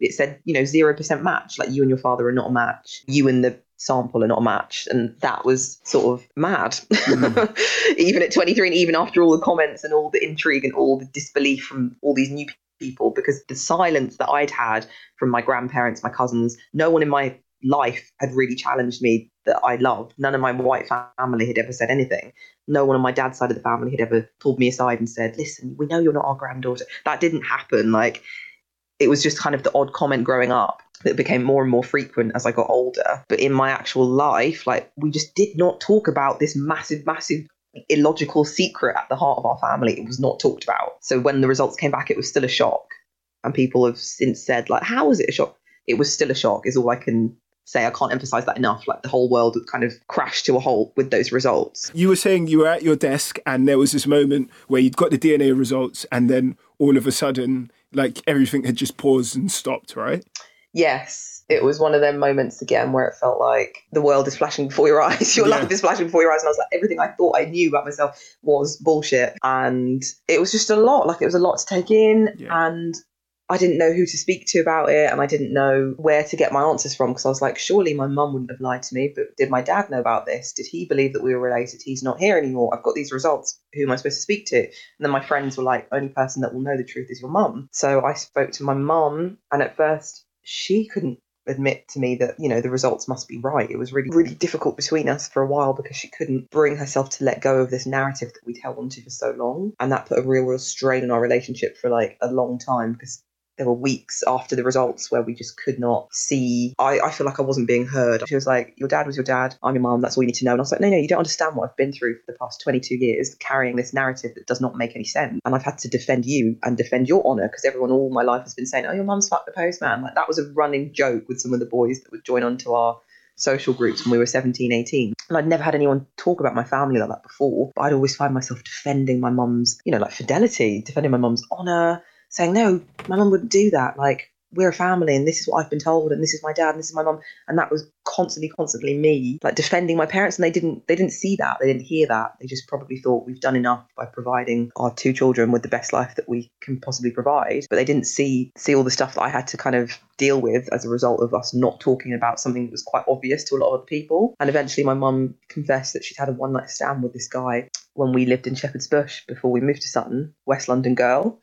it said, you know, 0% match. Like you and your father are not a match. You and the sample and not a match. And that was sort of mad. Mm. [LAUGHS] even at 23 and even after all the comments and all the intrigue and all the disbelief from all these new people, because the silence that I'd had from my grandparents, my cousins, no one in my life had really challenged me that I loved. None of my white family had ever said anything no one on my dad's side of the family had ever pulled me aside and said, "Listen, we know you're not our granddaughter." That didn't happen. Like it was just kind of the odd comment growing up that became more and more frequent as I got older. But in my actual life, like we just did not talk about this massive, massive illogical secret at the heart of our family. It was not talked about. So when the results came back, it was still a shock. And people have since said, like, how was it a shock? It was still a shock, is all I can say. I can't emphasize that enough. Like the whole world kind of crashed to a halt with those results. You were saying you were at your desk and there was this moment where you'd got the DNA results and then all of a sudden, like everything had just paused and stopped, right? Yes, it was one of them moments again where it felt like the world is flashing before your [LAUGHS] eyes. Your Yeah. life is flashing before your eyes. And I was like, everything I thought I knew about myself was bullshit. And it was just a lot. Like it was a lot to take in. Yeah. And I didn't know who to speak to about it. And I didn't know where to get my answers from because I was like, surely my mum wouldn't have lied to me. But did my dad know about this? Did he believe that we were related? He's not here anymore. I've got these results. Who am I supposed to speak to? And then my friends were like, only person that will know the truth is your mum. So I spoke to my mum, and at first she couldn't admit to me that you know the results must be right. It was really really difficult between us for a while because she couldn't bring herself to let go of this narrative that we'd held onto for so long, and that put a real real strain on our relationship for like a long time because there were weeks after the results where we just could not see. I, I feel like I wasn't being heard. She was like, Your dad was your dad. I'm your mum. That's all you need to know. And I was like, No, no, you don't understand what I've been through for the past 22 years, carrying this narrative that does not make any sense. And I've had to defend you and defend your honour because everyone all my life has been saying, Oh, your mum's fucked the postman. Like that was a running joke with some of the boys that would join onto our social groups when we were 17, 18. And I'd never had anyone talk about my family like that before. But I'd always find myself defending my mum's, you know, like fidelity, defending my mum's honour, saying, no, my mum wouldn't do that. Like, we're a family and this is what I've been told and this is my dad and this is my mum. And that was constantly, constantly me like defending my parents and they didn't they didn't see that. They didn't hear that. They just probably thought we've done enough by providing our two children with the best life that we can possibly provide. But they didn't see see all the stuff that I had to kind of deal with as a result of us not talking about something that was quite obvious to a lot of people. And eventually my mum confessed that she'd had a one night stand with this guy when we lived in Shepherd's Bush before we moved to Sutton, West London girl.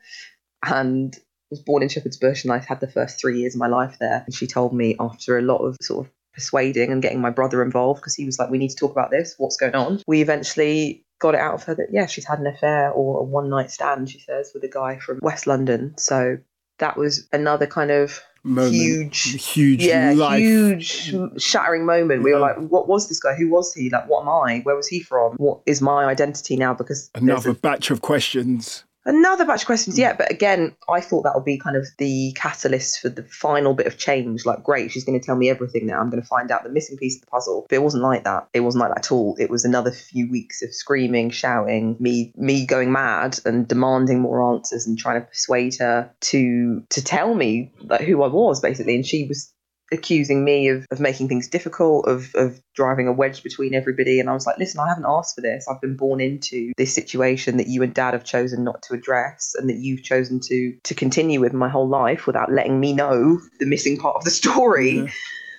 And was born in Shepherd's Bush and I had the first three years of my life there. And she told me after a lot of sort of persuading and getting my brother involved because he was like, we need to talk about this. What's going on? We eventually got it out of her that, yeah, she's had an affair or a one night stand, she says, with a guy from West London. So that was another kind of Moment. huge huge yeah, life. huge shattering moment. We were like, "What was this guy? Who was he? Like, what am I? Where was he from? What is my identity now?" Because Another a- batch of questions. Another batch of questions, hmm. yeah. But again, I thought that would be kind of the catalyst for the final bit of change. Like, great, she's going to tell me everything now. I'm going to find out the missing piece of the puzzle. But it wasn't like that. It wasn't like that at all. It was another few weeks of screaming, shouting, me me going mad and demanding more answers and trying to persuade her to to tell me like who I was basically. And she was accusing me of, of making things difficult, of, of driving a wedge between everybody. And I was like, listen, I haven't asked for this. I've been born into this situation that you and dad have chosen not to address and that you've chosen to to continue with my whole life without letting me know the missing part of the story.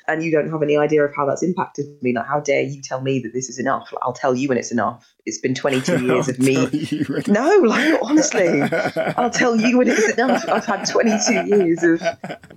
And you don't have any idea of how that's impacted me. Like, how dare you tell me that this is enough? Like, I'll tell you when it's enough. It's been 22 [LAUGHS] years of me. No, like, honestly. I'll tell you when it's enough. I've had 22 years of.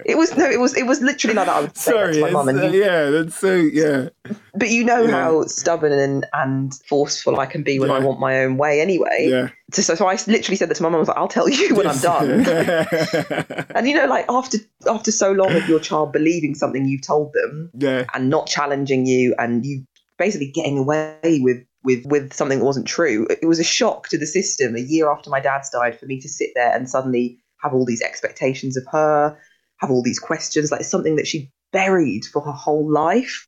It was no, it was it was literally like that. I would say that Sorry, to my mum, and uh, you, yeah, that's so yeah. but you know Yeah. how stubborn and, and forceful I can be when I want my own way. Anyway, Yeah. so, so so I literally said that to my mum. I was like, "I'll tell you when I'm [LAUGHS] done." [LAUGHS] and you know, like after after so long of your child believing something you've told them yeah. and not challenging you, and you basically getting away with with with something that wasn't true, it was a shock to the system. A year after my dad's died, for me to sit there and suddenly have all these expectations of her, have all these questions, like something that she buried for her whole life,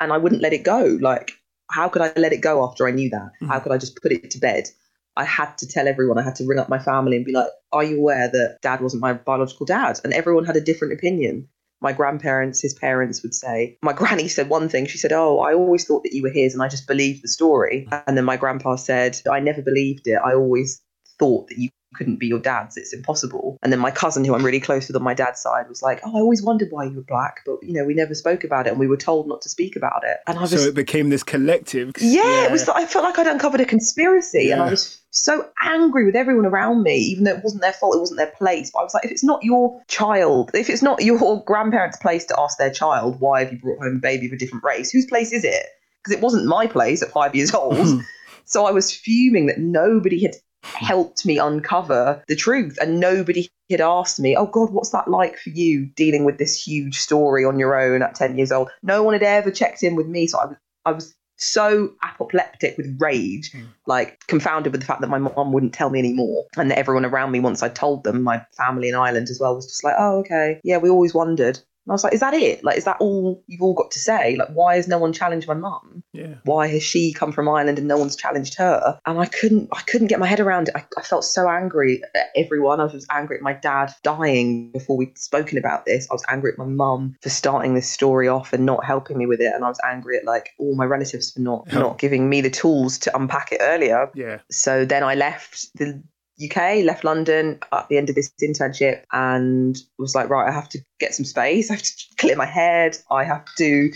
and I wouldn't let it go. Like, how could I let it go after I knew that? Mm. How could I just put it to bed? I had to tell everyone. I had to ring up my family and be like, "Are you aware that Dad wasn't my biological dad?" And everyone had a different opinion. My grandparents, his parents would say, my granny said one thing. She said, Oh, I always thought that you were his and I just believed the story. And then my grandpa said, I never believed it. I always thought that you couldn't be your dad's. It's impossible. And then my cousin, who I'm really close with on my dad's side, was like, Oh, I always wondered why you were black, but you know, we never spoke about it and we were told not to speak about it. And I was So it became this collective. yeah, it was. I felt like I'd uncovered a conspiracy, and I was so angry with everyone around me, even though it wasn't their fault, it wasn't their place. But I was like, if it's not your child, if it's not your grandparents' place to ask their child, why have you brought home a baby of a different race? Whose place is it? Because it wasn't my place at five years old. Hmm. so I was fuming that nobody had helped me uncover the truth and nobody had asked me oh god what's that like for you dealing with this huge story on your own at 10 years old no one had ever checked in with me so i was i was so apoplectic with rage, Mm. like confounded with the fact that my mom wouldn't tell me anymore. And that everyone around me, once I told them, my family in Ireland as well, was just like, oh, okay. Yeah, we always wondered. And I was like, is that it? Like, is that all you've all got to say? Like, why has no one challenged my mum? Yeah. Why has she come from Ireland and no one's challenged her? And I couldn't, I couldn't get my head around it. I, I felt so angry at everyone. I was angry at my dad dying before we'd spoken about this. I was angry at my mum for starting this story off and not helping me with it. And I was angry at like all my relatives for not, not giving me the tools to unpack it earlier Yeah. so then I left the UK, left London at the end of this internship, and was like, right, I have to get some space. I have to clear my head. I have to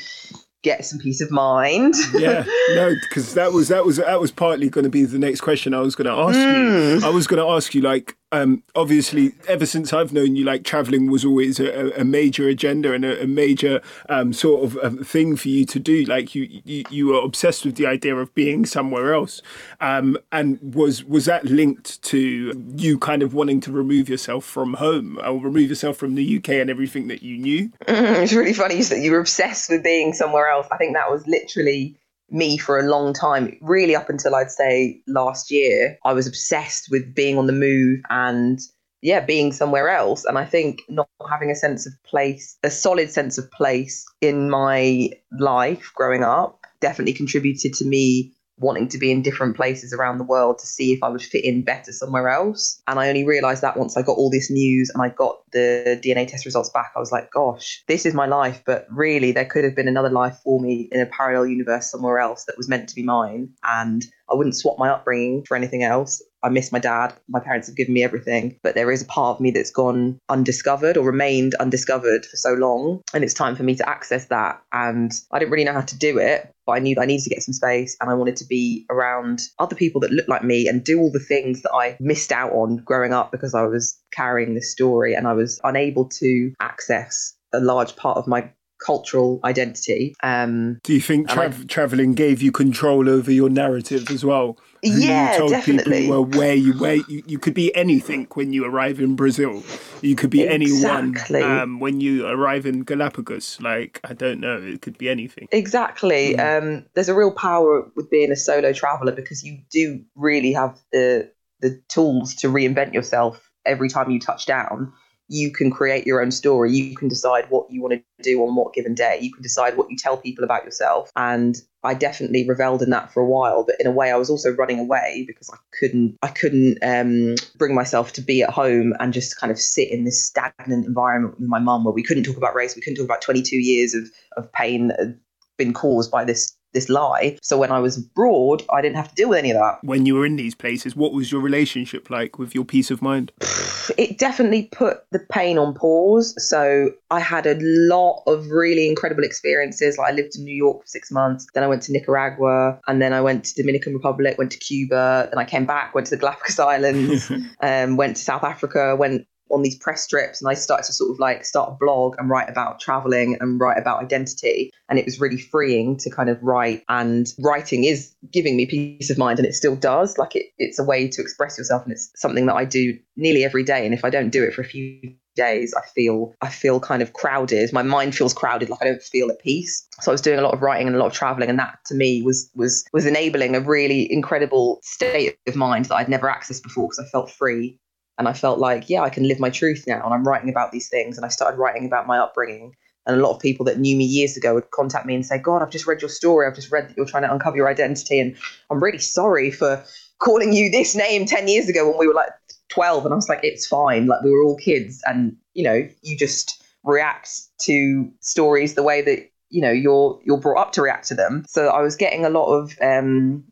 get some peace of mind. [LAUGHS] yeah, no, because that was that was that was partly going to be the next question I was going to ask Mm. you. I was going to ask you, like, um, obviously, ever since I've known you, like, traveling was always a, a major agenda and a, a major um, sort of thing for you to do. Like, you, you you were obsessed with the idea of being somewhere else, um, and was was that linked to you kind of wanting to remove yourself from home or remove yourself from the UK and everything that you knew? [LAUGHS] it's really funny that you were obsessed with being somewhere else. I think that was literally me for a long time, really up until I'd say last year. I was obsessed with being on the move and yeah, being somewhere else. And I think not having a sense of place, a solid sense of place in my life growing up, definitely contributed to me wanting to be in different places around the world to see if I would fit in better somewhere else. And I only realized that once I got all this news and I got the DNA test results back, I was like, gosh, this is my life. But really, there could have been another life for me in a parallel universe somewhere else that was meant to be mine. And I wouldn't swap my upbringing for anything else. I miss my dad. My parents have given me everything, but there is a part of me that's gone undiscovered or remained undiscovered for so long. And it's time for me to access that. And I didn't really know how to do it, but I knew that I needed to get some space and I wanted to be around other people that looked like me and do all the things that I missed out on growing up because I was carrying this story and I was unable to access a large part of my cultural identity. Um, Do you think I- traveling gave you control over your narrative as well? Who Yeah, you told definitely. people were where you where you, you could be anything when you arrive in Brazil. You could be anyone Exactly. um, when you arrive in Galapagos. Like I don't know, it could be anything. Exactly. Um, there's a real power with being a solo traveler because you do really have the the tools to reinvent yourself every time you touch down. You can create your own story. You can decide what you want to do on what given day. You can decide what you tell people about yourself. And I definitely reveled in that for a while, but in a way, I was also running away because I couldn't. I couldn't um, bring myself to be at home and just kind of sit in this stagnant environment with my mum, where we couldn't talk about race. We couldn't talk about 22 years of of pain that had been caused by this this lie. So when I was abroad, I didn't have to deal with any of that. When you were in these places, what was your relationship like with your peace of mind? [SIGHS] It definitely put the pain on pause. So I had a lot of really incredible experiences. Like I lived in New York for six months, then I went to Nicaragua, and then I went to Dominican Republic, went to Cuba, then I came back, went to the Galapagos [LAUGHS] Islands, [LAUGHS] um, went to South Africa, went on these press trips and I started to sort of like start a blog and write about traveling and write about identity. And it was really freeing to kind of write. And writing is giving me peace of mind and it still does. Like it, it's a way to express yourself and it's something that I do nearly every day. And if I don't do it for a few days I feel I feel kind of crowded my mind feels crowded like I don't feel at peace so I was doing a lot of writing and a lot of traveling and that to me was was was enabling a really incredible state of mind that I'd never accessed before because I felt free and I felt like, yeah, I can live my truth now. And I'm writing about these things. And I started writing about my upbringing. And a lot of people that knew me years ago would contact me and say, God, I've just read your story. I've just read that you're trying to uncover your identity. And I'm really sorry for calling you this name 10 years ago when we were like 12. And I was like, it's fine. Like we were all kids. And, you know, you just react to stories the way that, you know, you're you're brought up to react to them. So I was getting a lot of um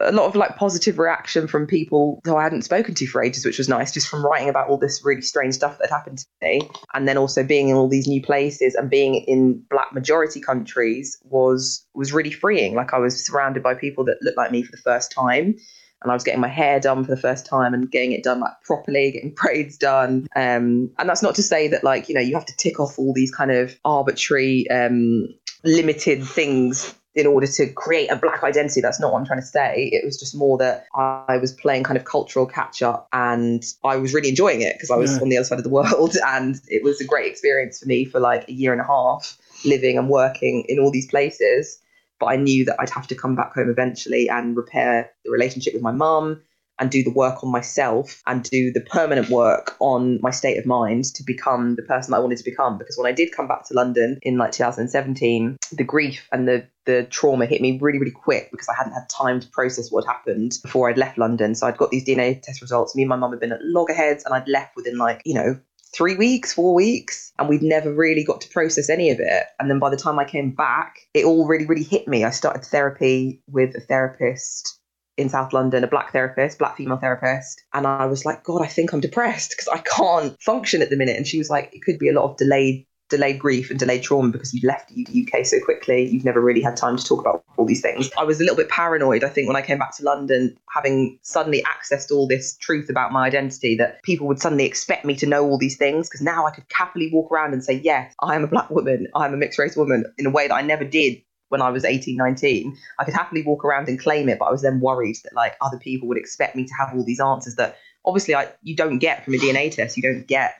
a lot of like positive reaction from people who I hadn't spoken to for ages, which was nice, just from writing about all this really strange stuff that happened to me. And then also being in all these new places and being in black majority countries was was really freeing. Like I was surrounded by people that looked like me for the first time. And I was getting my hair done for the first time and getting it done like properly, getting [LAUGHS] braids done. Um, and that's not to say that like, you know, you have to tick off all these kind of arbitrary um, limited things in order to create a black identity. That's not what I'm trying to say. It was just more that I was playing kind of cultural catch up and I was really enjoying it because I was Yeah. on the other side of the [LAUGHS] world and it was a great experience for me for like a year and a half living and working in all these places. but I knew that I'd have to come back home eventually and repair the relationship with my mum and do the work on myself and do the permanent work on my state of mind to become the person I wanted to become. Because when I did come back to London in like 2017, the grief and the the trauma hit me really, really quick because I hadn't had time to process what happened before I'd left London. So I'd got these DNA test results. Me and my mum had been at loggerheads and I'd left within like, you know, three weeks, four weeks, and we'd never really got to process any of it. And then by the time I came back, it all really, really hit me. I started therapy with a therapist in South London, a black therapist, black female therapist. And I was like, God, I think I'm depressed because I can't function at the minute. And she was like, it could be a lot of delayed delayed grief and delayed trauma because you left the UK so quickly. You've never really had time to talk about all these things. I was a little bit paranoid, I think, when I came back to London, having suddenly accessed all this truth about my identity, that people would suddenly expect me to know all these things because now I could happily walk around and say, yes, I am a black woman, I'm a mixed race woman in a way that I never did when I was 18, 19, I could happily walk around and claim it, but I was then worried that like other people would expect me to have all these answers that obviously I you don't get from a DNA test. You don't get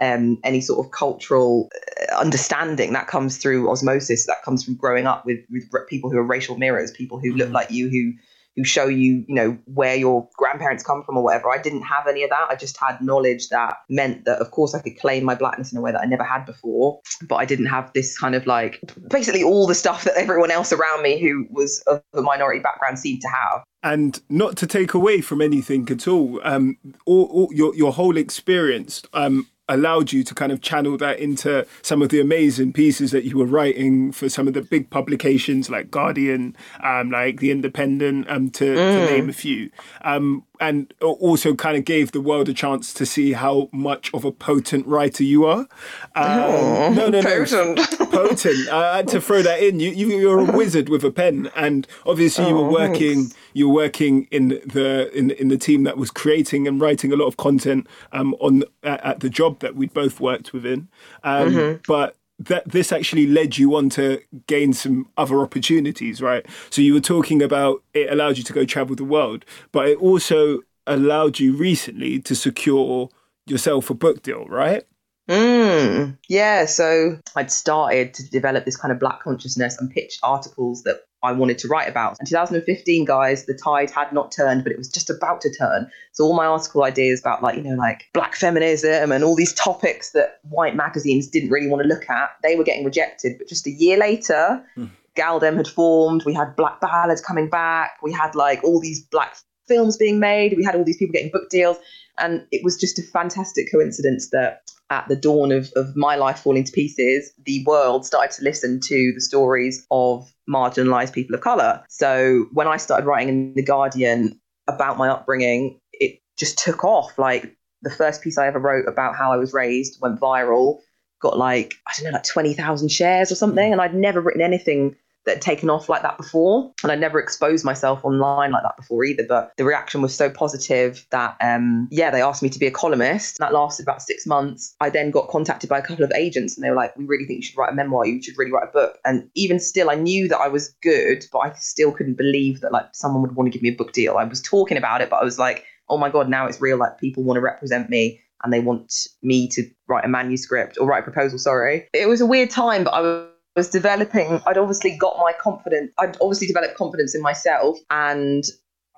um, any sort of cultural uh, understanding that comes through osmosis. That comes from growing up with, with people who are racial mirrors, people who look mm. like you, who who show you, you know, where your grandparents come from or whatever. I didn't have any of that. I just had knowledge that meant that, of course, I could claim my blackness in a way that I never had before. But I didn't have this kind of like basically all the stuff that everyone else around me who was of a minority background seemed to have. And not to take away from anything at all, um, all, all your your whole experience um, allowed you to kind of channel that into some of the amazing pieces that you were writing for some of the big publications like Guardian, um, like The Independent, um, to, mm. to name a few. Um, and also kind of gave the world a chance to see how much of a potent writer you are. Um, oh, no, no, potent. no, potent. [LAUGHS] I had to throw that in. You, you, you're a wizard with a pen, and obviously you were oh, working. You were working in the in in the team that was creating and writing a lot of content um, on at, at the job that we'd both worked within. Um, mm-hmm. But that this actually led you on to gain some other opportunities, right? So you were talking about it allowed you to go travel the world, but it also allowed you recently to secure yourself a book deal, right? Mm, yeah, so I'd started to develop this kind of black consciousness and pitch articles that I wanted to write about. In 2015, guys, the tide had not turned, but it was just about to turn. So all my article ideas about like, you know, like black feminism and all these topics that white magazines didn't really want to look at, they were getting rejected. But just a year later, mm. gal-dem had formed, we had black ballads coming back, we had like all these black films being made, we had all these people getting book deals. And it was just a fantastic coincidence that at the dawn of, of my life falling to pieces, the world started to listen to the stories of marginalized people of color. So when I started writing in The Guardian about my upbringing, it just took off. Like the first piece I ever wrote about how I was raised went viral, got like, I don't know, like 20,000 shares or something. Mm. And I'd never written anything that taken off like that before. And I never exposed myself online like that before either. But the reaction was so positive that, um, yeah, they asked me to be a columnist. That lasted about six months. I then got contacted by a couple of agents and they were like, we really think you should write a memoir. You should really write a book. And even still, I knew that I was good, but I still couldn't believe that like someone would want to give me a book deal. I was talking about it, but I was like, oh my God, now it's real. Like people want to represent me and they want me to write a manuscript or write a proposal, sorry. It was a weird time, but I was was developing, I'd obviously got my confidence, I'd obviously developed confidence in myself and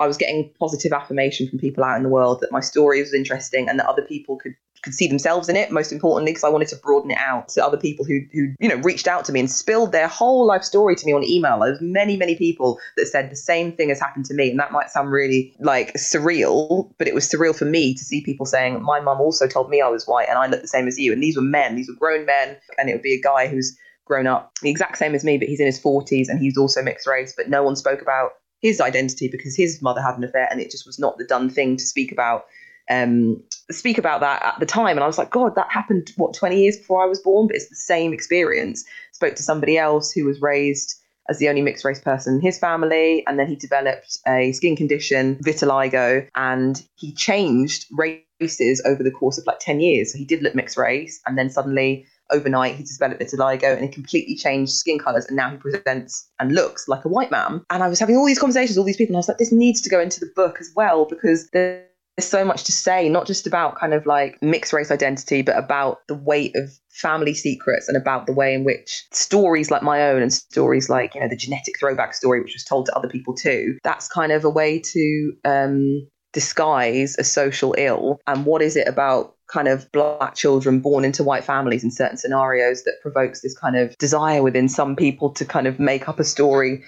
I was getting positive affirmation from people out in the world that my story was interesting and that other people could could see themselves in it most importantly because I wanted to broaden it out to other people who who you know reached out to me and spilled their whole life story to me on email. There's many many people that said the same thing has happened to me and that might sound really like surreal but it was surreal for me to see people saying my mum also told me I was white and I look the same as you and these were men these were grown men and it would be a guy who's grown up the exact same as me, but he's in his 40s and he's also mixed race. But no one spoke about his identity because his mother had an affair, and it just was not the done thing to speak about. Um, speak about that at the time, and I was like, God, that happened what 20 years before I was born, but it's the same experience. Spoke to somebody else who was raised as the only mixed race person in his family, and then he developed a skin condition, vitiligo, and he changed races over the course of like 10 years. So he did look mixed race, and then suddenly overnight he developed vitiligo and he completely changed skin colors and now he presents and looks like a white man. And i was having all these conversations all these people and i was like this needs to go into the book as well because there's so much to say, not just about kind of like mixed race identity, but about the weight of family secrets and about the way in which stories like my own and stories like, you know, the genetic throwback story, which was told to other people too, that's kind of a way to um, disguise a social ill. And what is it about kind of black children born into white families in certain scenarios that provokes this kind of desire within some people to kind of make up a story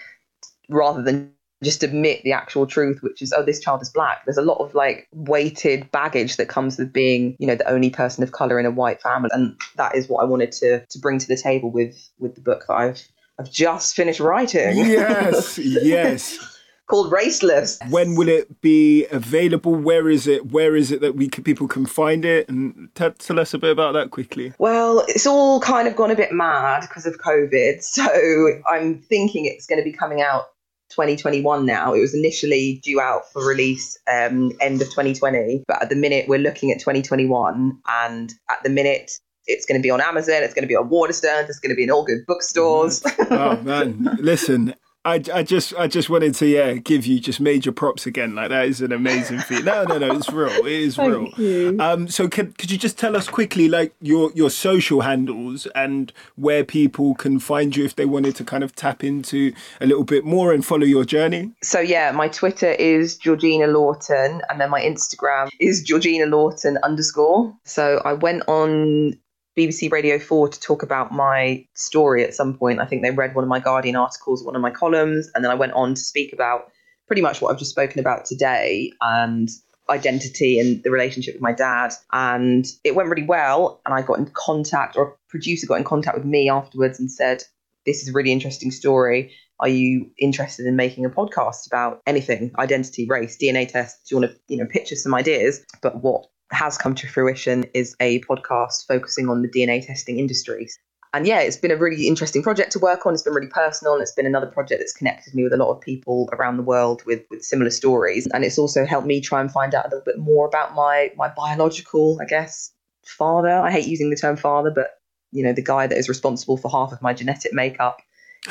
rather than just admit the actual truth, which is, oh, this child is black. There's a lot of like weighted baggage that comes with being, you know, the only person of color in a white family, and that is what I wanted to to bring to the table with with the book that I've I've just finished writing. Yes, [LAUGHS] yes. Called Raceless. When will it be available? Where is it? Where is it that we can, people can find it? And t- tell us a bit about that quickly. Well, it's all kind of gone a bit mad because of COVID. [LAUGHS] So I'm thinking it's going to be coming out 2021 now. It was initially due out for release um, end of 2020, but at the minute we're looking at 2021, and at the minute it's going to be on Amazon, it's going to be on Waterstones, it's going to be in all good bookstores. oh man, [LAUGHS] listen. I, I just I just wanted to yeah give you just major props again. Like that is an amazing feat. No no no it's real. It is real. Thank you. um so could, could you just tell us quickly like your your social handles and where people can find you if they wanted to kind of tap into a little bit more and follow your journey? So yeah, my Twitter is Georgina Lawton, and then my Instagram is Georgina Lawton underscore. So I went on BBC Radio 4 to talk about my story at some point. I think they read one of my Guardian articles, one of my columns, and then I went on to speak about pretty much what I've just spoken about today and identity and the relationship with my dad. And it went really well. And I got in contact, or a producer got in contact with me afterwards and said, This is a really interesting story. Are you interested in making a podcast about anything, identity, race, DNA tests? Do you want to, you know, pitch us some ideas? But what has come to fruition is a podcast focusing on the DNA testing industry. And yeah, it's been a really interesting project to work on. It's been really personal, and it's been another project that's connected me with a lot of people around the world with with similar stories. And it's also helped me try and find out a little bit more about my my biological, I guess, father. I hate using the term father, but you know, the guy that is responsible for half of my genetic makeup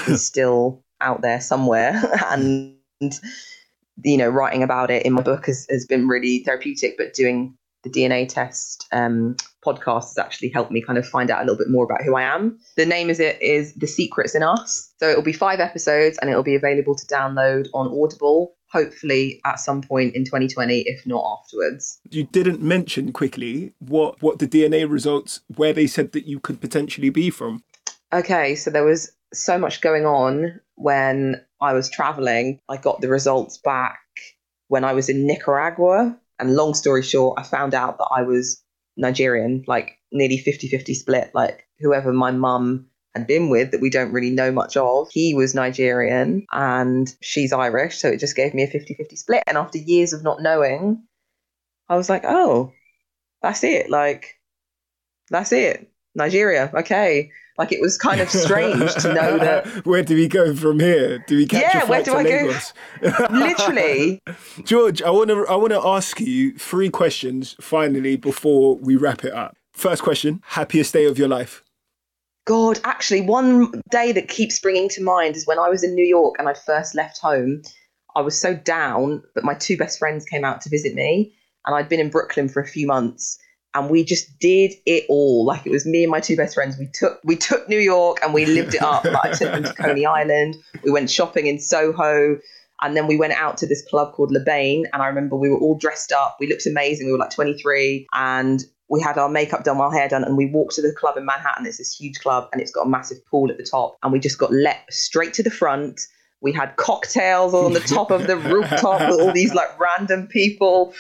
is [LAUGHS] still out there somewhere. [LAUGHS] and you know, writing about it in my book has, has been really therapeutic, but doing the DNA test um, podcast has actually helped me kind of find out a little bit more about who I am. The name is it is The Secrets in Us. So it'll be five episodes and it'll be available to download on Audible, hopefully at some point in 2020, if not afterwards. you didn't mention quickly what what the DNA results where they said that you could potentially be from Okay, so there was so much going on when I was traveling. I got the results back when I was in Nicaragua. And long story short, I found out that I was Nigerian, like nearly 50 50 split. Like whoever my mum had been with that we don't really know much of, he was Nigerian and she's Irish. So it just gave me a 50 50 split. And after years of not knowing, I was like, oh, that's it. Like, that's it. Nigeria. Okay. Like it was kind of strange to know that [LAUGHS] where do we go from here do we catch Yeah, a where flight do to I go? [LAUGHS] Literally [LAUGHS] George, I want to I want to ask you three questions finally before we wrap it up. First question: Happiest day of your life? God, actually, one day that keeps springing to mind is when I was in New York and I first left home. I was so down, but my two best friends came out to visit me, and I'd been in Brooklyn for a few months, and we just did it all. Like it was me and my two best friends. We took we took New York and we lived it up. Like, I took them to Coney Island. We went shopping in Soho. And then we went out to this club called Le Bain. And I remember we were all dressed up. We looked amazing. We were like 23. And we had our makeup done, our hair done. And we walked to the club in Manhattan. It's this huge club and it's got a massive pool at the top. And we just got let straight to the front. We had cocktails on the top of the rooftop with all these like random people.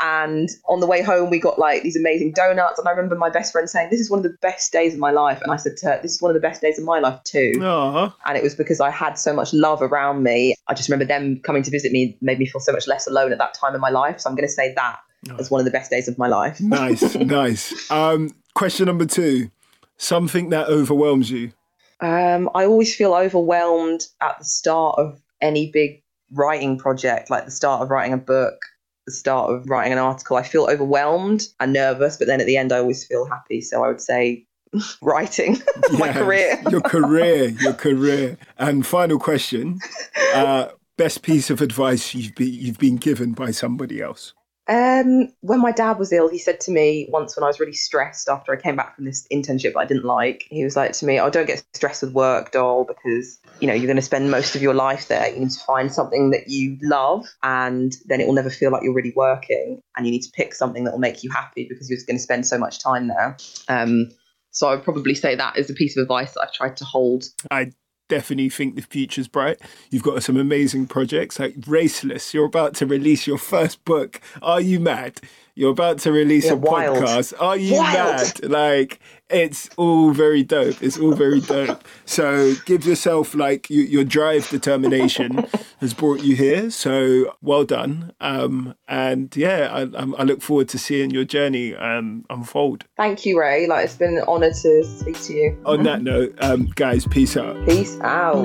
And on the way home, we got like these amazing donuts. And I remember my best friend saying, This is one of the best days of my life. And I said to her, This is one of the best days of my life, too Aw. and it was because I had so much love around me. I just remember them coming to visit me made me feel so much less alone at that time in my life. So I'm going to say that as one of the best days of my life. Nice, [LAUGHS] nice. Um, question number two: Something that overwhelms you. Um, I always feel overwhelmed at the start of any big writing project, like the start of writing a book, the start of writing an article. I feel overwhelmed and nervous, but then at the end, I always feel happy. So I would say [LAUGHS] writing, [LAUGHS] my Yes, career. your career, your career. And final question: [LAUGHS] uh, Best piece of advice you've been you've been given by somebody else. Um, when my dad was ill, he said to me once when I was really stressed after I came back from this internship I didn't like, he was like to me, Oh, don't get stressed with work, doll, because you know, you're going to spend most of your life there. You need to find something that you love and then it will never feel like you're really working. And you need to pick something that will make you happy because you're going to spend so much time there. Um, so I would probably say that is a piece of advice that I've tried to hold. I definitely think the future's bright. You've got some amazing projects like Raceless. You're about to release your first book. Are you mad? You're about to release Yeah, a wild. podcast. Are you Wild. mad? Like it's all very dope. It's all very dope. So give yourself like you, your drive, determination [LAUGHS] has brought you here. So well done. Um, and yeah, I, I look forward to seeing your journey um, unfold. Thank you, Ray. Like it's been an honour to speak to you. On that note, um, guys, peace out. Peace out.